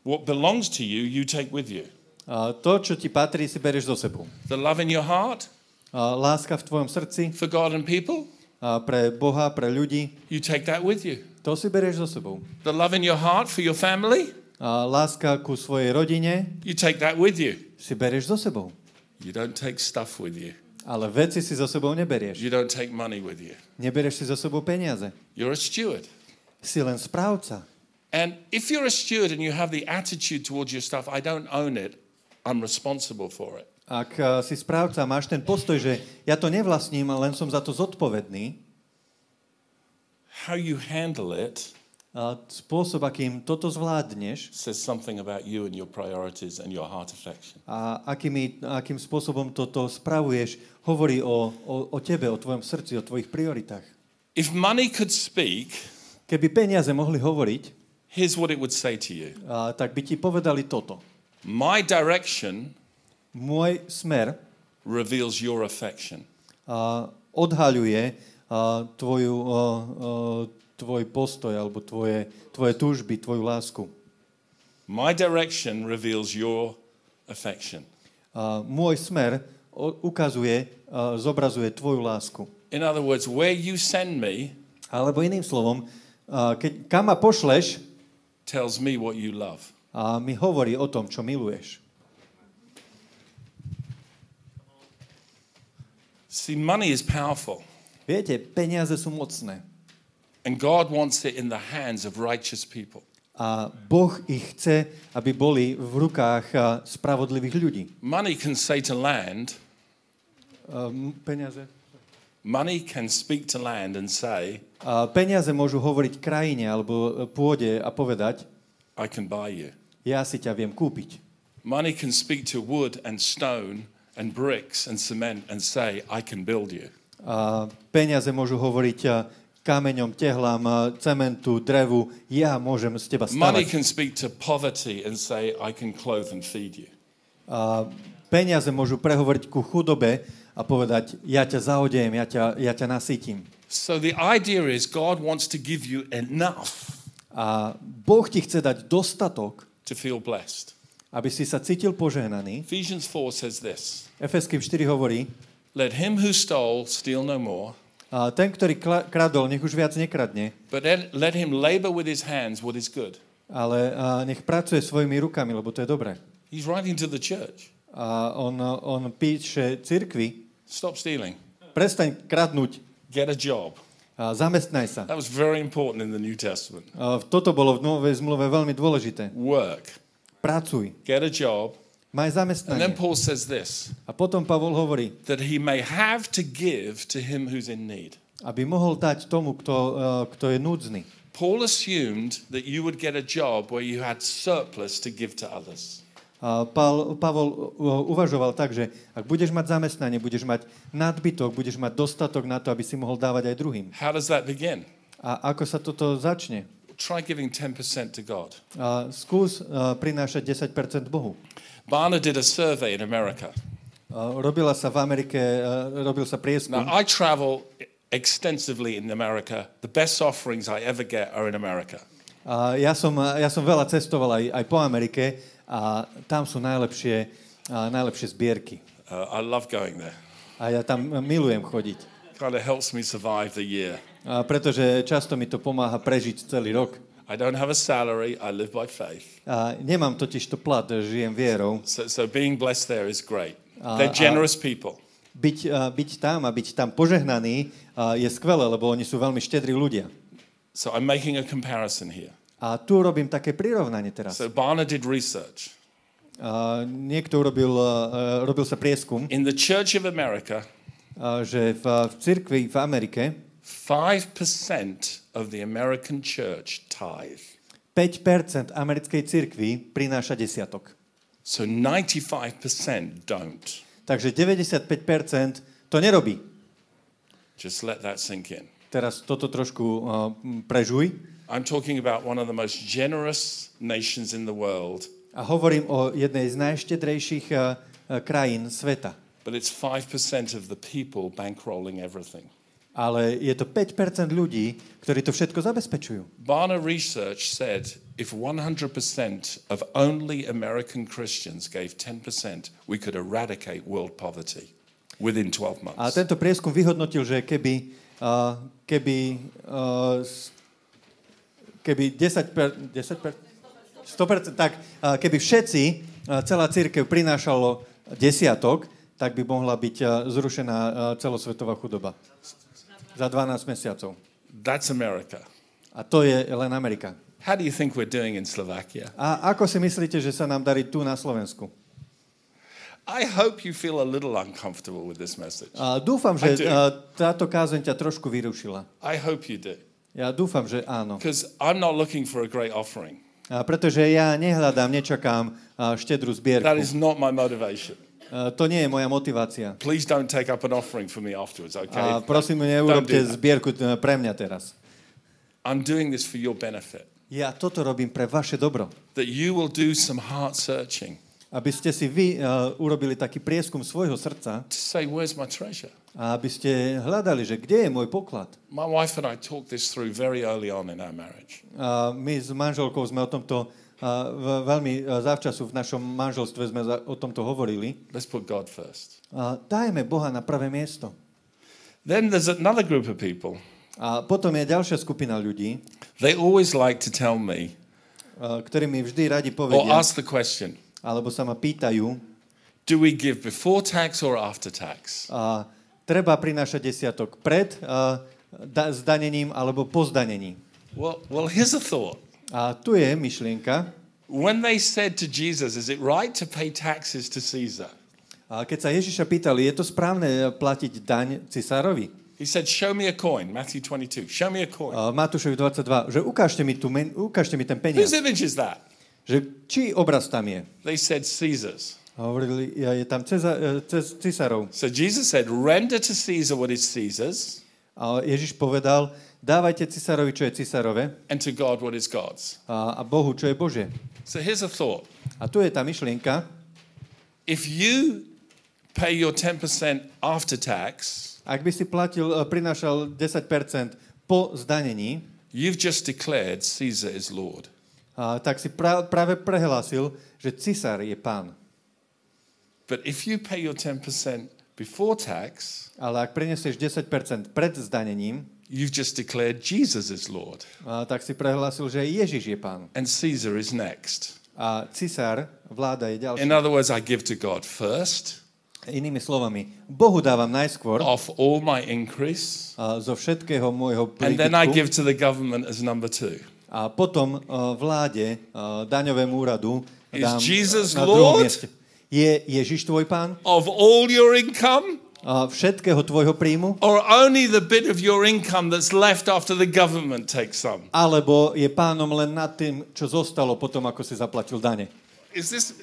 What belongs to you, you take with you. A to, čo ti patrí, si bereš so sebou. The love in your heart A láska v tvojom srdci for God and people, a pre Boha, pre ľudí, you take that with you. to si bereš so sebou. The love in your heart for your family, A láska ku svojej rodine you take that with you. si bereš so sebou. You don't take stuff with you. Ale veci si so sebou neberieš. You don't take money with you. Nebereš si so sebou peniaze. You're a steward. Si len správca. And if you're a steward and you have the attitude towards your stuff, I don't own it, I'm responsible for it. Ak a, si správca, máš ten postoj, že ja to nevlastním, len som za to zodpovedný, How you handle it spôsob, akým toto zvládneš says something about you and your priorities and your heart affection. a akými, akým spôsobom toto spravuješ, hovorí o, o, o tebe, o tvojom srdci, o tvojich prioritách. If money could speak, Keby peniaze mohli hovoriť, here's what it would say to you a, tak by ti povedali toto. My direction Môj smer reveals your affection. a, odhaľuje a, tvoju, a, a, tvoj postoj alebo tvoje, tvoje túžby, tvoju lásku. My direction reveals your affection. A, môj smer ukazuje, a, zobrazuje tvoju lásku. In other words, where you send me Alebo iným slovom, a, keď, kam ma pošleš, tells me what you love. a mi hovorí o tom, čo miluješ. See, money is powerful, Viete, peniaze sú mocné. And God wants it in the hands of righteous people. A Boh ich chce, aby boli v rukách spravodlivých ľudí. Money can say to land, peniaze? money can speak to land and say, A peniaze môžu hovoriť krajine alebo e, pôde a povedať, I can buy you. ja si ťa viem kúpiť. Money can speak to wood and stone and bricks and cement and say, I can build you. A peniaze môžu hovoriť kameňom, tehlám, a, cementu, drevu, ja môžem z teba Money stavať. can speak to poverty and say, I can clothe and feed you. A peniaze môžu prehovoriť ku chudobe a povedať, ja ťa zaodejem, ja ťa, ja ťa nasytím. So the idea is God wants to give you enough A Boh ti chce dať dostatok, to feel blessed. aby si sa cítil požehnaný. Ephesians 4 says this Efeským 4 hovorí, Let him who stole steal no more, a ten, ktorý kradol, nech už viac nekradne, but let, let him labor with his hands what is good. ale nech pracuje svojimi rukami, lebo to je dobré. He's writing to the church. A on, on píše cirkvi, Stop stealing. prestaň kradnúť, Get a job. a zamestnaj sa. That was very important in the New Testament. A toto bolo v Novej zmluve veľmi dôležité. Work. Pracuj, Get a job. Maj And then zamestnanie. Paul says this A potom Pavol hovorí, that he may have to give to him who's in need. aby mohol dať tomu, kto, uh, kto je núdzny. Paul assumed that you would get a job where you had surplus to give to others. Pavel, uh, uvažoval tak, že ak budeš mať zamestnanie, budeš mať nadbytok, budeš mať dostatok na to, aby si mohol dávať aj druhým. How does that begin? A ako sa toto začne? Try giving 10% to God. A skús uh, prinášať 10% Bohu. Barna did a survey in America. Robila sa v Amerike, robil sa prieskum. Now, I travel extensively in America. The best offerings I ever get are in America. A ja, som, ja som veľa cestoval aj, aj po Amerike a tam sú najlepšie, a najlepšie zbierky. Uh, I love going there. A ja tam milujem chodiť. Kind of helps me survive the year. A pretože často mi to pomáha prežiť celý rok. I don't have a salary, I live by faith. A nemám totiž to plat, žijem vierou. So, so being blessed there is great. Uh, They're uh, generous people. Byť, a, byť tam a byť tam požehnaný a, je skvelé, lebo oni sú veľmi štedrí ľudia. So I'm making a comparison here. A tu robím také prirovnanie teraz. So Barna did research. A, niekto urobil, a, robil sa prieskum, In the Church of America, a, že v, v cirkvi v Amerike 5% of the American church tithe. 5% americkej cirkvi prináša desiatok. So 95% don't. Takže 95% to nerobí. Just let that sink in. Teraz toto trošku uh, prežuj. I'm talking about one of the most generous nations in the world, A hovorím o jednej z najštedrejších uh, uh, krajín sveta. but it's 5% of the people bankrolling everything. Ale je to 5% ľudí, ktorí to všetko zabezpečujú. Barna research said if 100% of only American Christians gave 10%, we could eradicate world poverty within 12 months. A tento prieskum vyhodnotil, že keby, uh, keby, uh, keby 10%, per, 10% 100%, tak uh, keby všetci, uh, celá církev prinášalo desiatok, tak by mohla byť uh, zrušená uh, celosvetová chudoba. Za 12 mesiacov. That's America. A to je len Amerika. How do you think we're doing in Slovakia? A ako si myslíte, že sa nám darí tu na Slovensku? I hope you feel a little uncomfortable with this message. A dúfam, že táto kázeň ťa trošku vyrušila. I hope you do. Ja dúfam, že áno. Because I'm not looking for a great offering. A pretože ja nehľadám, nečakám štedrú zbierku. That is not my motivation. A, to nie je moja motivácia. Please don't take up an offering for me afterwards, A okay? prosím, Don't neurobte do zbierku e, pre mňa teraz. I'm doing this for your benefit. Ja toto robím pre vaše dobro. That you will do some heart searching Aby ste si vy uh, urobili taký prieskum svojho srdca to say, where's my treasure? a aby ste hľadali, že kde je môj poklad. My wife and I talked this through very early on in our marriage. A my s manželkou sme o tomto a, veľmi a, zavčasu v našom manželstve sme o tomto hovorili. Let's put God first. A, dajme Boha na prvé miesto. Then there's another group of people. A potom je ďalšia skupina ľudí, They always like to tell me a, ktorí mi vždy radi or povedia, ask the question alebo sa ma pýtajú, do we give before tax or after tax? a, treba prinášať desiatok pred a, da, zdanením alebo po zdanení. Well, well, here's a thought. A tu je myšlienka. When they said to Jesus, Is it right to pay taxes to Caesar? A keď sa Ježiša pýtali, je to správne platiť daň cisárovi? He said, Show me a coin. Matthew 22. Show me a coin. A Matúšovi 22, že ukážte mi, tu, men, ukážte mi ten Whose peniaz. image is that? Že či obraz tam je? They said, Caesar's. A hovorili, ja, je tam ceza, e, cez, cisárov. So Jesus said, Render to Caesar what is Caesar's, A Ježiš povedal, dávajte cisárovi, čo je cisárove and to God what is God's. a, a Bohu, čo je Bože. So here's a thought. A tu je tá myšlienka, If you pay your 10% after tax, ak by si platil, e, prinášal 10% po zdanení, You've just declared Caesar is Lord. a, tak si pra, práve prehlásil, že cisár je pán. But if you pay your 10% before tax, Ale ak prinesieš 10% pred zdanením, you've just declared Jesus is Lord. a, tak si prehlásil, že Ježiš je pán. And Caesar is next. A cisár, vláda je ďalší. In other words, I give to God first, Inými slovami, Bohu dávam najskôr of all my increase, a, zo všetkého môjho and then I príbytku give to the government as number two. a potom a, vláde, a, daňovému úradu Is dám Jesus na druhom Lord? mieste. Je Ježiš tvoj pán? Of all your income, všetkého tvojho príjmu? or only the bit of your income that's left after the government takes some? Alebo je pánom len nad tým, čo zostalo potom, ako si zaplatil dane? Is this,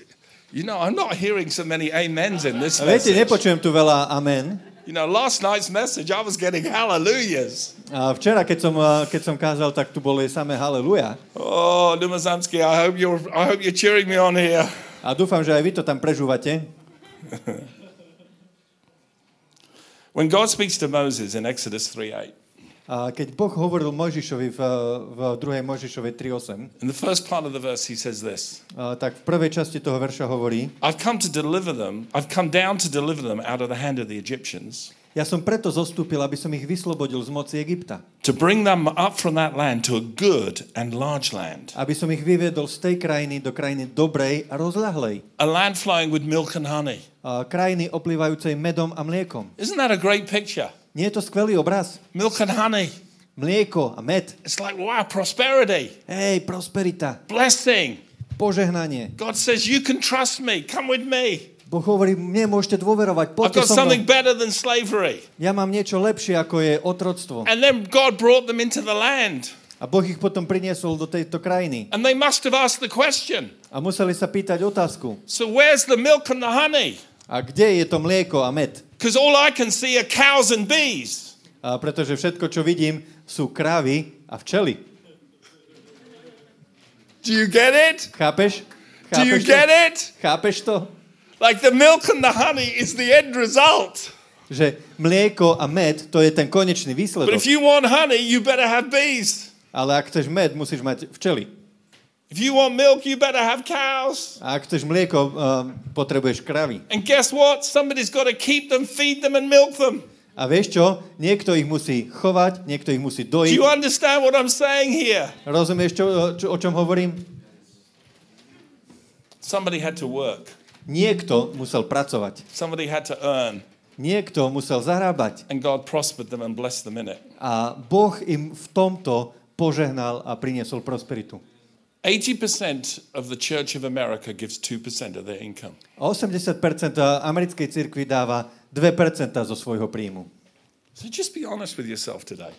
you know, I'm not hearing so many amens in this viete, message. nepočujem tu veľa amen. You know, last night's message, I was getting hallelujahs. A včera, keď som, keď som kázal, tak tu boli samé haleluja. Oh, Dumazamski, I hope you're, I hope you're cheering me on here. A dúfam, že aj vy to tam prežúvate. When God speaks to Moses in Exodus 3:8, A keď Boh hovoril Mojžišovi v, v 2. Mojžišovej 3.8, in the first part of the verse, he says this a, tak v prvej časti toho verša hovorí, I've come to deliver them, I've come down to deliver them out of the hand of the Egyptians, ja som preto zostúpil, aby som ich vyslobodil z moci Egypta. to bring them up from that land to a good and large land, Aby som ich vyviedol z tej krajiny do krajiny dobrej a rozľahlej. a land flowing with milk and honey. Krajiny oplývajúcej medom a mliekom. Isn't that a great picture? Nie je to skvelý obraz? Milk and honey. Mlieko a med. It's like, wow, prosperity, Hej, prosperita, blessing. požehnanie. God says, You can trust me, come with me. Boh hovorí, mne môžete dôverovať, poďte got so something mnou. better than slavery. Ja mám niečo lepšie, ako je otroctvo. And then God brought them into the land. A Boh ich potom priniesol do tejto krajiny. And they must have asked the question A museli sa pýtať otázku. so, where's the milk and the honey? A kde je to mlieko a med? Because all I can see are cows and bees. A pretože všetko, čo vidím, sú krávy a včely. Do you get it? Chápeš? Do you Chápeš get to? it? Chápeš to? Like the milk and the honey is the end result. Že mlieko a med, to je ten konečný But výsledok. if you want honey, you better have bees. Ale ak chceš med, musíš mať včely. If you want milk, you better have cows. A ak chceš mlieko, um, potrebuješ kravy. And guess what? Somebody's got to keep them, feed them, and milk them. A vieš čo? Niekto ich musí chovať, niekto ich musí Do dojiť. you understand what I'm saying here? Rozumieš, čo, čo, o čom hovorím? Somebody had to work, Niekto musel pracovať. somebody had to earn, Niekto musel zarábať. and God prospered them and blessed them in it. A Boh im v tomto požehnal a priniesol prosperitu. 80% of the Church of America gives 2% of their income. A 80% americkej cirkvi dáva 2% zo svojho príjmu. So just be honest with yourself today.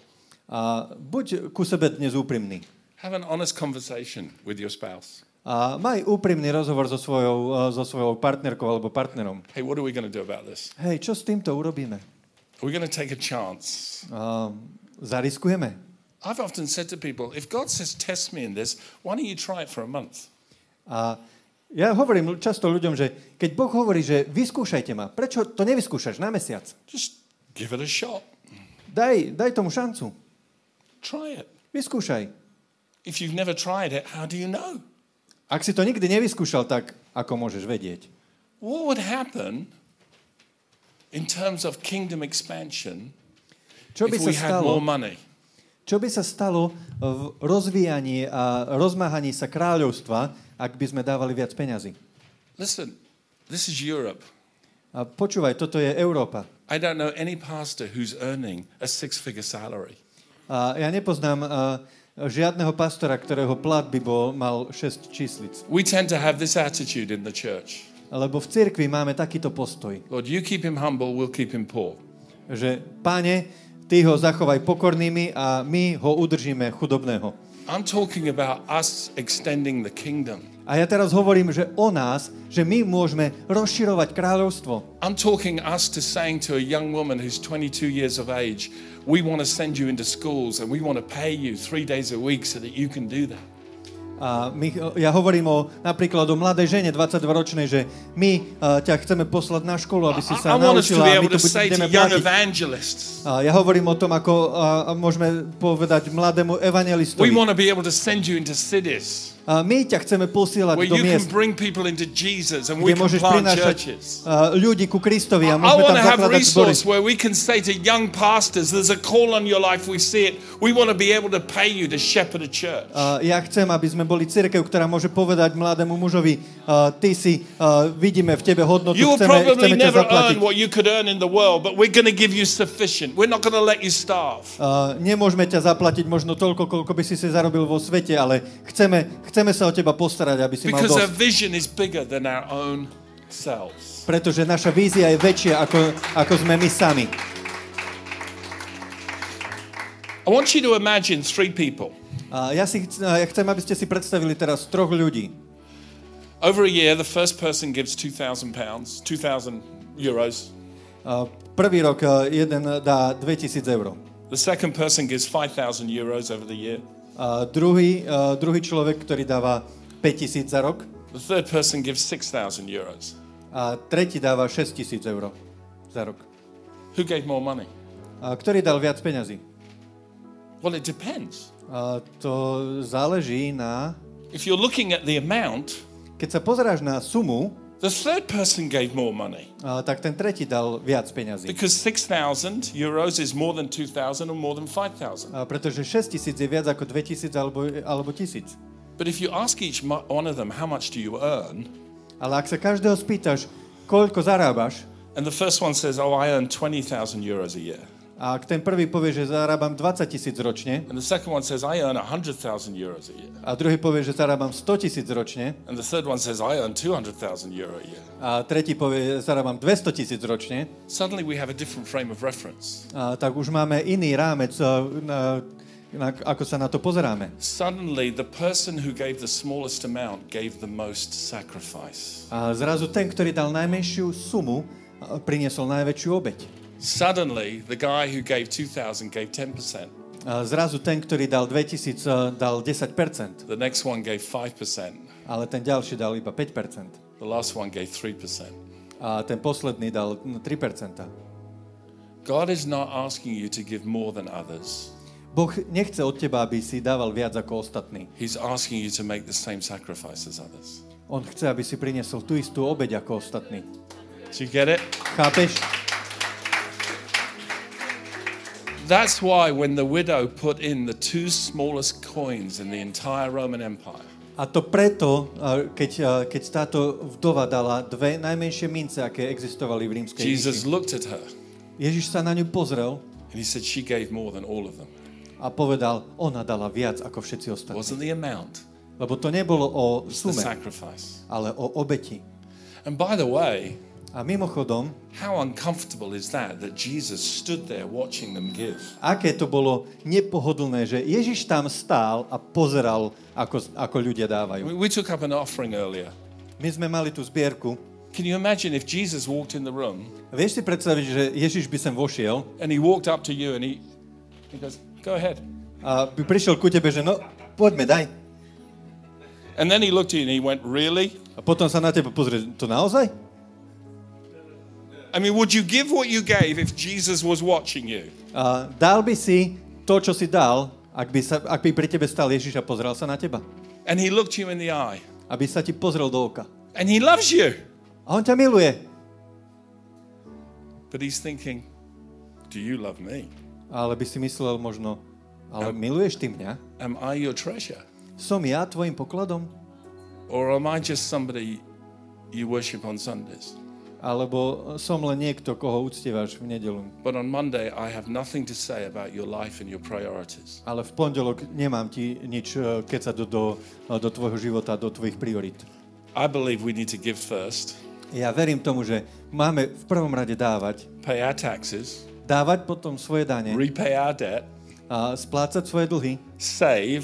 A buď ku sebe dnes úprimný. Have an honest conversation with your spouse. A maj úprimný rozhovor so svojou, eh, so svojou partnerkou alebo partnerom. Hey, what are we going to do about this? Hej, čo s týmto urobíme? Are we going to take a chance? A zariskujeme. I've often said to people, if God says test me in this, why don't you try it for a month? A ja hovorím často ľuďom, že keď Boh hovorí, že vyskúšajte ma, prečo to nevyskúšaš na mesiac? Just give it a shot. Daj, daj tomu šancu. Try it. Vyskúšaj. If you've never tried it, how do you know? Ak si to nikdy nevyskúšal, tak ako môžeš vedieť? What would happen in terms of kingdom expansion Čo by if we had more money? Čo by sa stalo v rozvíjaní a rozmáhaní sa kráľovstva, ak by sme dávali viac peňazí? Listen, this is Europe. A počúvaj, toto je Európa. I don't know any pastor who's earning a six figure salary. A ja nepoznám a, žiadneho pastora, ktorého plat by bol, mal 6 číslic. We tend to have this attitude in the church Lebo v cirkvi máme takýto postoj, Lord, you keep him humble, we'll keep him poor. že páne, ty ho zachovaj pokornými a my ho udržíme chudobného. I'm talking about us extending the kingdom. A ja teraz hovorím, že o nás, že my môžeme rozširovať kráľovstvo. I'm talking us to saying to a young woman who's 22 years of age, we want to send you into schools and we want to pay you three days a week so that you can do that. A my, ja hovorím o, napríklad o mladej žene, 22-ročnej, že my uh, ťa chceme poslať na školu, aby si I, sa I to naučila a my to budeme platiť. A ja hovorím o tom, ako a môžeme povedať mladému we evangelistovi. want to be able to send you into cities my ťa chceme posielať do miest, kde môžeš prinášať ľudí ku Kristovi a môžeme tam zakladať zbory. where we can say to young pastors, there's a call on your life, we see it. We want to be able to pay you to shepherd a church. A ja chcem, aby sme boli cirkev, ktorá môže povedať mladému mužovi, ty si, vidíme v tebe hodnotu, You chceme, chceme ťa zaplatiť. what you could earn in the world, but we're going to give you sufficient. We're not going to let you starve. Nemôžeme ťa zaplatiť možno toľko, koľko by si si zarobil vo svete, ale chceme, chceme sa o teba postarať, aby si mal Because our dosť. vision is bigger than our own selves. Pretože naša vízia je väčšia, ako, ako sme my sami. I want you to imagine three people. A ja, si, chc- ja chcem, aby ste si predstavili teraz troch ľudí. Over a year, the first person gives 2,000 pounds, 2,000 euros. A prvý rok a, jeden dá 2000 eur. The second person gives 5,000 euros over the year. A druhý, a druhý človek, ktorý dáva 5000 za rok. The third person gives 6,000 euros. A tretí dáva 6000 eur za rok. Who gave more money? A ktorý dal viac peňazí? Well, it depends. A to záleží na... If you're looking at the amount, Keď sa pozeráš na sumu, the third person gave more money a, tak ten tretí dal viac peňazí. because 6,000 euros is more than 2,000 or more than 5,000. A pretože 6 tisíc je viac ako 2 tisíc alebo, alebo tisíc. But if you ask each one of them, how much do you earn? Ale ak sa každého spýtaš, koľko zarábaš, And the first one says, oh, I earn 20,000 euros a year. A ten prvý povie, že zarábam 20 tisíc ročne, And the second one says, I earn 100,000 euros a year. a druhý povie, že zarábam 100 tisíc ročne, And the third one says, I earn 200,000 euro a year. a tretí povie, že zarábam 200 tisíc ročne, Suddenly we have a different frame of reference. a tak už máme iný rámec, na, na, ako sa na to pozeráme. Suddenly the person who gave the smallest amount gave the most sacrifice. A zrazu ten, ktorý dal najmenšiu sumu, priniesol najväčšiu obeď. Suddenly the guy who gave 2,000 gave 10%. A zrazu ten, ktorý dal 2000, a dal 10%, The next one gave 5%. ale ten ďalší dal iba 5%. The last one gave 3%. A ten posledný dal no, 3%. God is not asking you to give more than others. Boh nechce od teba, aby si dával viac ako ostatní. He's asking you to make the same sacrifice as others. On chce, aby si priniesol tú istú obeď ako ostatní. Do you get it? Chápeš? That's why when the widow put in the two smallest coins in the entire Roman Empire, A to preto, a keď, a keď táto vdova dala dve najmenšie mince, aké existovali v rímskej Jesus looked at her Ježiš sa na ňu pozrel and he said she gave more than all of them. a povedal, ona dala viac ako všetci ostatní. wasn't the amount, Lebo to nebolo o sume, ale o obeti. And by the way, A mimochodom, how uncomfortable is that that Jesus stood there watching them give? aké to bolo nepohodlné, že Ježiš tam stál a pozeral, ako, ako ľudia dávajú. We, we took up an offering earlier. My sme mali tú zbierku. Can you imagine if Jesus walked in the room Vieš si predstaviť, že Ježiš by sem vošiel and he walked up to you and he, he goes, Go ahead. a by prišiel ku tebe, že no, poďme, daj. And then he looked at you and he went, Really? A potom sa na teba pozrie, to naozaj? I mean, would you give what you gave if Jesus was watching you? A dal by si to, čo si dal, ak by, sa, ak by pri tebe stal Ježiš a pozrel sa na teba? And he looked you in the eye Aby sa ti pozrel do oka. and he loves you. A on ťa miluje. But he's thinking, Do you love me? Ale by si myslel možno, ale miluješ ty mňa? Am I your treasure? Som ja tvojim pokladom? Or am I just somebody you worship on Sundays? Alebo som len niekto, koho uctievaš v nedelu? But on Monday, I have nothing to say about your life and your priorities. Ale v pondelok nemám ti nič eh, kecať do, do, do tvojho života, do tvojich priorit. I believe we need to give first, Ja verím tomu, že máme v prvom rade dávať, pay our taxes, dávať potom svoje dane, repay our debt, a splácať svoje dlhy, save,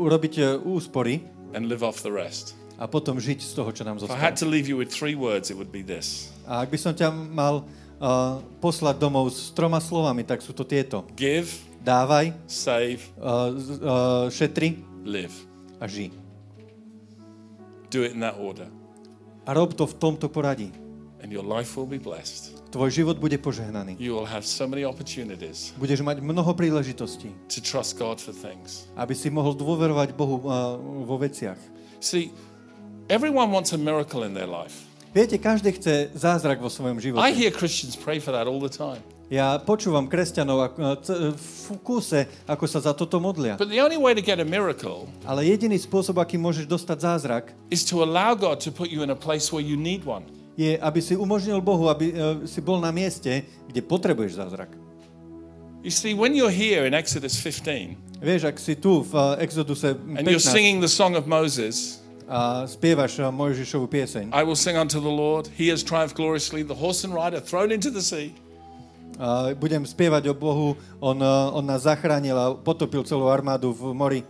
urobiť eh, úspory and live off the rest. A potom žiť z toho, čo nám If I had zostalo. to leave you with three words, it would be this A ak by som ťa mal uh, poslať domov s troma slovami, tak sú to tieto. give, Dávaj, save, uh, uh, šetri live. a ži. Do it in that order. A rob to v tomto poradí. And your life will be blessed. Tvoj život bude požehnaný. You will have so many opportunities Budeš mať mnoho príležitostí, to trust God for things. aby si mohol dôverovať Bohu uh, vo veciach. See, everyone wants a miracle in their life. Viete, každý chce zázrak vo svojom I živote. hear Christians pray for that all the time. Ja počúvam kresťanov ako- c- v kúse, ako sa za toto modlia. But the only way to get a miracle Ale jediný spôsob, aký môžeš dostať zázrak, is to allow God to put you in a place where you need one. je, aby si umožnil Bohu, aby uh, si bol na mieste, kde potrebuješ zázrak. You see, when you're here in Exodus 15 Vieš, ak si tu v Exoduse and you're 15 singing the song of Moses, spievaš uh, Mojžišovu pieseň, I will sing unto the Lord, he has triumphed gloriously, the horse and rider thrown into the sea. a budem spievať o Bohu, on, uh, on nás zachránil a potopil celú armádu v mori.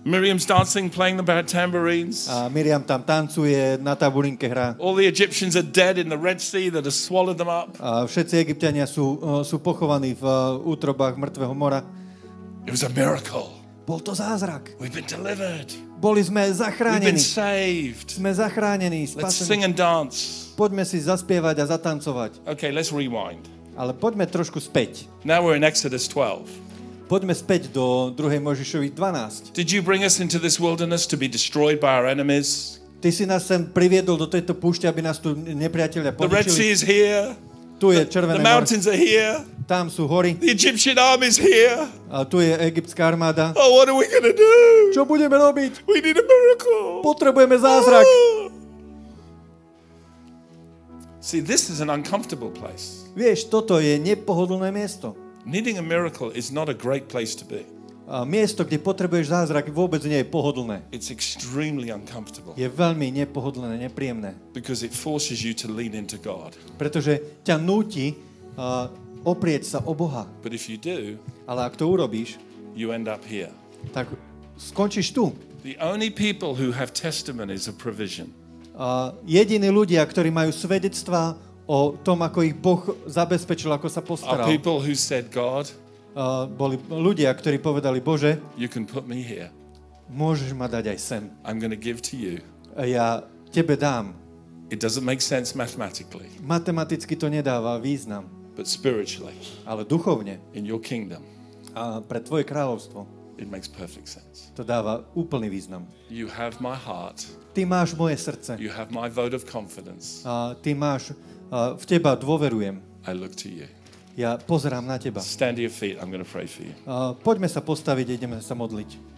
Miriam's dancing, playing the tambourines. A Miriam tam tancuje, na tabulinke hrá. All the Egyptians are dead in the Red Sea that has swallowed them up. A všetci egyptiania sú, uh, sú pochovaní v uh, útrobách mŕtvého mora. It was a miracle. Bol to zázrak. We've been delivered. Boli sme We've been zachránení. saved. Sme zachránení, Let's spasení. sing and dance. Poďme si zaspievať a zatancovať. Okay, let's rewind. Ale poďme trošku späť. Now we're in Exodus 12. Poďme späť do 2. Možišovi 12. Did you bring us into this wilderness to be destroyed by our enemies? Ty si nás sem priviedol do tejto púšte, aby nás tu nepriatelia The Red Sea poničili. is here. Tu je The Červené more, mountains are here. Tam sú hory, The Egyptian army's here. a tu je egyptská armáda. Oh, what are we to do? Čo budeme robiť? We need a miracle. Potrebujeme zázrak. Oh. See, this is an uncomfortable place. Vieš, toto je nepohodlné miesto. Needing a miracle is not a great place to be. A miesto, kde potrebuješ zázrak, vôbec nie je pohodlné. It's extremely uncomfortable Je veľmi nepohodlné, nepríjemné. because it forces you to lean into God. Pretože ťa núti uh, oprieť sa o Boha. But if you do, Ale ak to urobíš, you end up here. tak skončíš tu. The only people who have testimonies of provision A jediní ľudia, ktorí majú svedectvá o tom, ako ich Boh zabezpečil, ako sa are postaral, people who said, God, a boli ľudia, ktorí povedali, Bože, you can put me here. môžeš ma dať aj sem. I'm to give to you. Ja tebe dám. It doesn't make sense mathematically, Matematicky to nedáva význam, but spiritually, ale duchovne in your kingdom, a pre tvoje kráľovstvo it makes perfect sense. to dáva úplný význam. You have my heart. Ty máš moje srdce. You have my vote of confidence. A ty máš, a v teba dôverujem. I look to you. Ja pozerám na teba. Stand to your feet. I'm going to pray for you. A poďme sa postaviť, ideme sa modliť.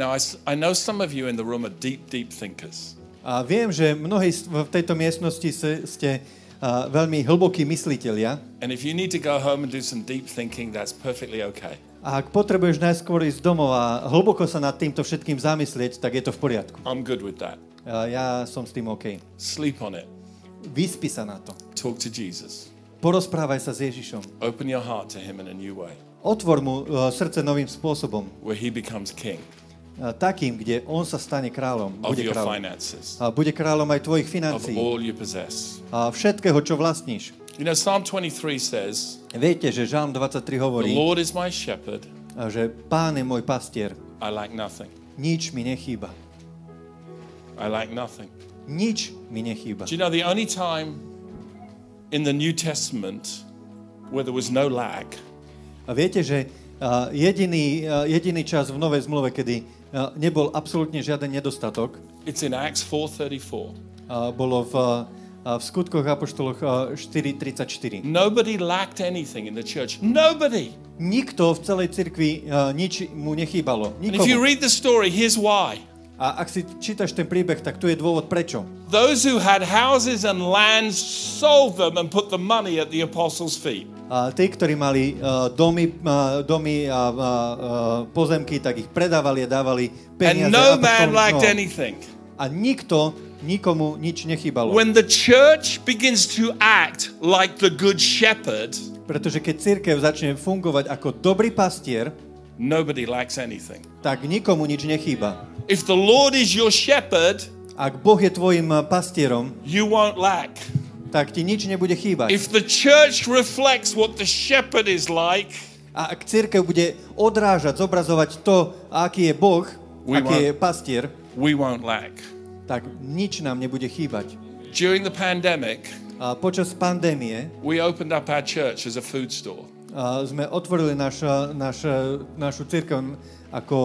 Now, I, I know some of you in the room are deep, deep thinkers. A viem, že mnohí v tejto miestnosti ste a, veľmi hlbokí mysliteľia. And if you need to go home and do some deep thinking, that's perfectly okay. A ak potrebuješ najskôr ísť domov a hlboko sa nad týmto všetkým zamyslieť, tak je to v poriadku. I'm good with that. A ja som s tým OK. Sleep on it. Vyspí sa na to. Talk to Jesus. Porozprávaj sa s Ježišom. Open your heart to Him in a new way Otvor mu uh, srdce novým spôsobom. where He becomes King Uh, takým, kde on sa stane kráľom. Bude kráľom. finances, A bude kráľom aj tvojich financií. A všetkého, čo vlastníš. You know, Psalm 23 says, Viete, že Žalm 23 The hovorí, Lord is my shepherd, a že pán je môj pastier. I lack nothing. Nič mi nechýba. I lack nothing. Nič mi nechýba. Do you know the only time in the New Testament where there was no lack A viete, že a, jediný, a, jediný čas v Novej zmluve, kedy nebol absolútne žiaden nedostatok, it's in Acts 4:34. a, bolo v, v skutkoch Apoštoloch a, 4.34. Nobody lacked anything in the church. Nobody. Nikto v celej cirkvi a, nič mu nechýbalo. And if you Nikomu. read the story, here's why. A ak si čítaš ten príbeh, tak tu je dôvod prečo. Those who had houses and lands sold them and put the money at the apostles' feet. Tí, ktorí mali uh, domy, uh, domy a pozemky, tak ich predávali a dávali peniaze. And no man lacked nohom. anything. A nikto, nikomu nič nechýbalo. When the church begins to act like the good shepherd, Pretože keď církev začne fungovať ako dobrý pastier, nobody lacks anything. tak nikomu nič nechýba. If the Lord is your shepherd, Ak Boh je tvojim pastierom, you won't lack. Tak ti nič nebude chýbať. If the church reflects what the shepherd is like, A ak církev bude odrážať, zobrazovať to, aký je Boh, We aký je pastier, we won't lack. tak nič nám nebude chýbať. During the pandemic, A počas pandémie we opened up our church as a food store. a sme otvorili naš, naš, našu církev ako,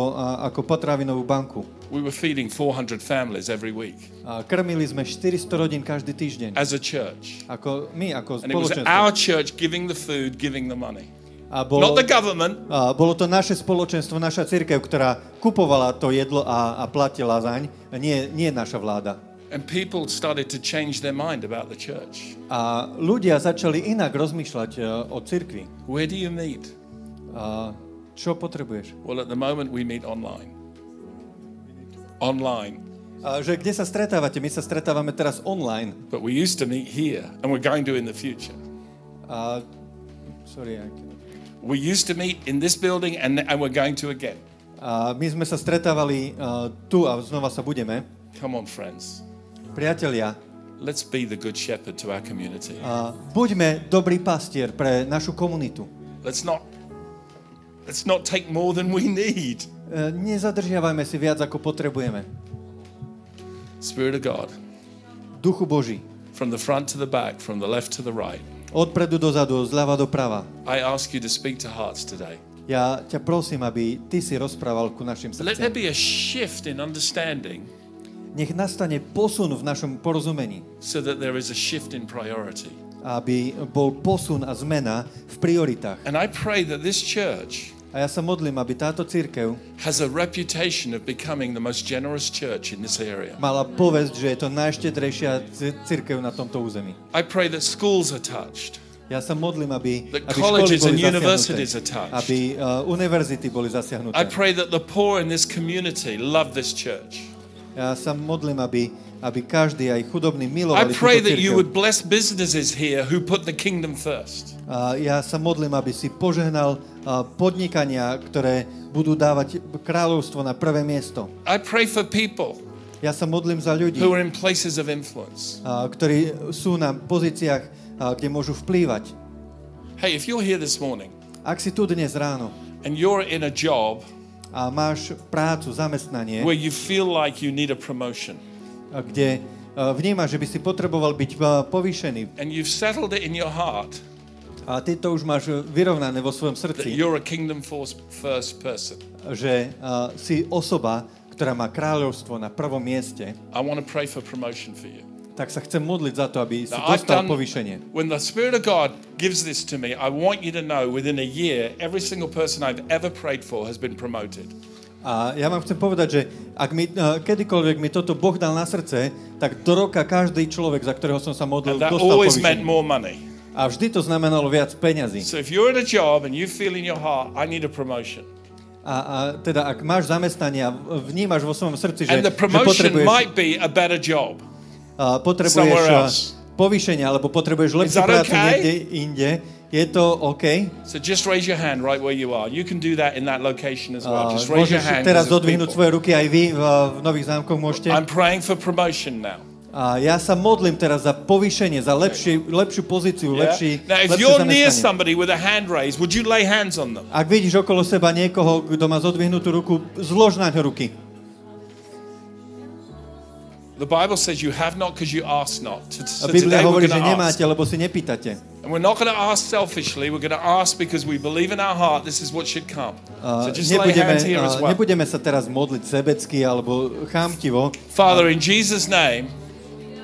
ako potravinovú banku. We were feeding 400 families every week A krmili sme 400 rodín každý týždeň. as a church. Ako my, ako And it was our church giving the food, giving the money. A bolo, Not the government, a bolo to naše spoločenstvo, naša církev, ktorá kupovala to jedlo a, a platila zaň, nie, nie naša vláda. and people started to change their mind about the church. A ľudia začali inak rozmýšľať e, o cirkvi. Where do you meet? A čo potrebuješ? Well, at the moment, we meet online. Online. A že kde sa stretávate? My sa stretávame teraz online. But we used to meet here, and we're going to in the future. A, sorry, I cannot- We used to meet in this building, and, and we're going to again. a my sme sa stretávali uh, tu a znova sa budeme. Come on, friends. Priatelia, Let's be the good shepherd to our community. a buďme dobrý pastier pre našu komunitu. Let's not, let's not take more than we need. E, Nezadržiavajme si viac, ako potrebujeme. Spirit of God, Duchu Boží. from the front to the back, from the left to the right, Odpredu dozadu, zľava doprava. I ask you to speak to hearts today. Ja ťa prosím, aby ty si rozprával ku našim Let there srdciam. be a shift in understanding Nech nastane posun v našom porozumení. so that there is a shift in priority. Aby bol posun a zmena v prioritách. And I pray that this church A ja sa modlím, aby táto církev has a reputation of becoming the most generous church in this area. mala povesť, že je to najštedrejšia církev na tomto území. I pray that schools are touched, Ja sa modlím, aby, That aby školy colleges boli and zasiahnuté, universities are touched. aby uh, univerzity boli I zasiahnuté. pray that the poor in this community love this church. Ja sa modlím, aby, aby každý, aj chudobný, I milovali pray that you would bless businesses here who put the kingdom first. A ja sa modlím, aby si požehnal podnikania, ktoré budú dávať kráľovstvo na prvé miesto. I pray for people Ja sa modlím za ľudí, who are in places of influence. a, ktorí sú na pozíciách, a, kde môžu vplývať. Hey, if you're here this morning Ak si tu dnes ráno and you're in a job a máš prácu, zamestnanie, where you feel like you need a promotion kde a, vnímaš, že by si potreboval byť a, povýšený and you've settled it in your heart a ty to už máš vyrovnané vo svojom that srdci, you're a kingdom first person, že a, si osoba, ktorá má kráľovstvo na prvom mieste, I want to pray for promotion for you. tak sa chcem modliť za to, aby si Now, dostal done, povýšenie. when the Spirit of God gives this to me, I want you to know within a year, every single person I've ever prayed for has been promoted. A ja vám chcem povedať, že ak mi, uh, kedykoľvek mi toto Boh dal na srdce, tak do roka každý človek, za ktorého som sa modlil, And that dostal always meant more money. A vždy to znamenalo viac peňazí. So if you're in a job and you feel in your heart, I need a promotion. A, a teda ak máš zamestnanie a vnímaš vo svojom srdci, že, And the že promotion potrebuješ, might be a better job. a, potrebuješ else. povýšenie alebo potrebuješ lepšiu prácu okay? niekde inde, je to OK? So just raise your hand right where you are. You can do that in that location as well. Just raise your hand. teraz people. svoje ruky aj vy v, v Nových zámkoch môžete. I'm praying for promotion now. A ja sa modlím teraz za povýšenie, za lepší, lepšiu pozíciu, Yeah? lepší, Now, if lepšie you're near zamestnanie. somebody with a hand raised, would you lay hands on them? Ak vidíš okolo seba niekoho, kto má zodvihnutú ruku, zlož na ňo ruky. The Bible says you have not because you ask not. So Biblia hovorí, že nemáte, lebo si nepýtate. And we're not going to ask selfishly. We're going to ask because we believe in our heart this is what should come. So just lay nebudeme, hands here as well. nebudeme sa teraz modliť sebecky alebo chámtivo. Father, in Jesus' name,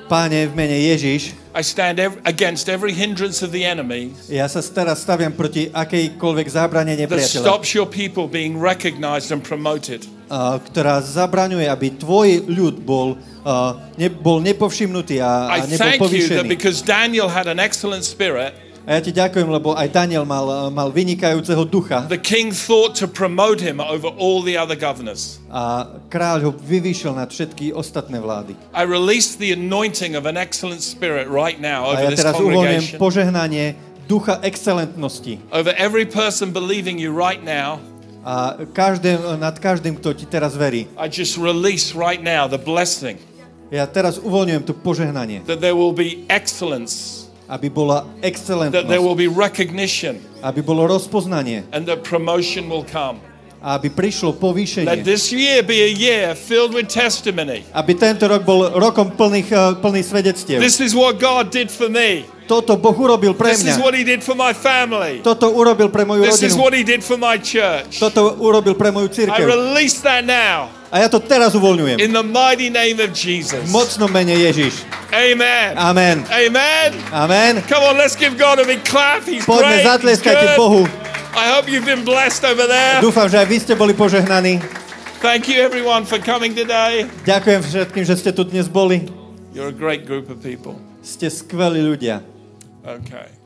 Páne, v mene Ježiš, I stand ev- against every hindrance of the enemy ja sa teraz staviam proti akejkoľvek zábrane that nepriateľa, stops your people being recognized and promoted. Ktorá zabraňuje, aby tvoj ľud bol, a, ne, bol nepovšimnutý a, a I nebol thank you that povýšený. because Daniel had an excellent spirit, A ja ti ďakujem, lebo aj Daniel mal, mal vynikajúceho ducha the king thought to promote him over all the other governors. a kráľ ho vyvýšil nad všetky ostatné vlády. I release the anointing of an excellent spirit right now A ja teraz uvoľňujem požehnanie ducha excelentnosti. over every person believing you right now. A každé, nad každým, kto ti teraz verí. I just release right now the blessing Ja teraz uvoľňujem tu požehnanie. that there will be excellence aby bola that there excelentnosť, will be recognition, aby bolo rozpoznanie and that promotion will come. Aby prišlo Let povýšenie. this year be a year filled with testimony. Aby tento rok bol rokom plných, eh, plný svedectiev. This is what God did for me. Toto Boh urobil pre This is mňa. what He did for my family. Toto urobil pre moju This is rodinu. what He did for my church. Toto urobil pre moju I církev. release that now A ja to teraz uvoľňujem. in the mighty name of V Jesus. mocnom mene Ježiš. Amen. Amen. Amen. Amen. Come on, let's give God a big clap. He's Poďme, great. Good. Bohu. I hope you've been blessed over there. Dúfam, že aj vy ste boli požehnaní. Thank you, everyone, for coming today. Ďakujem všetkým, že ste tu dnes boli. You're a great group of people. Ste skvelí ľudia. Okay.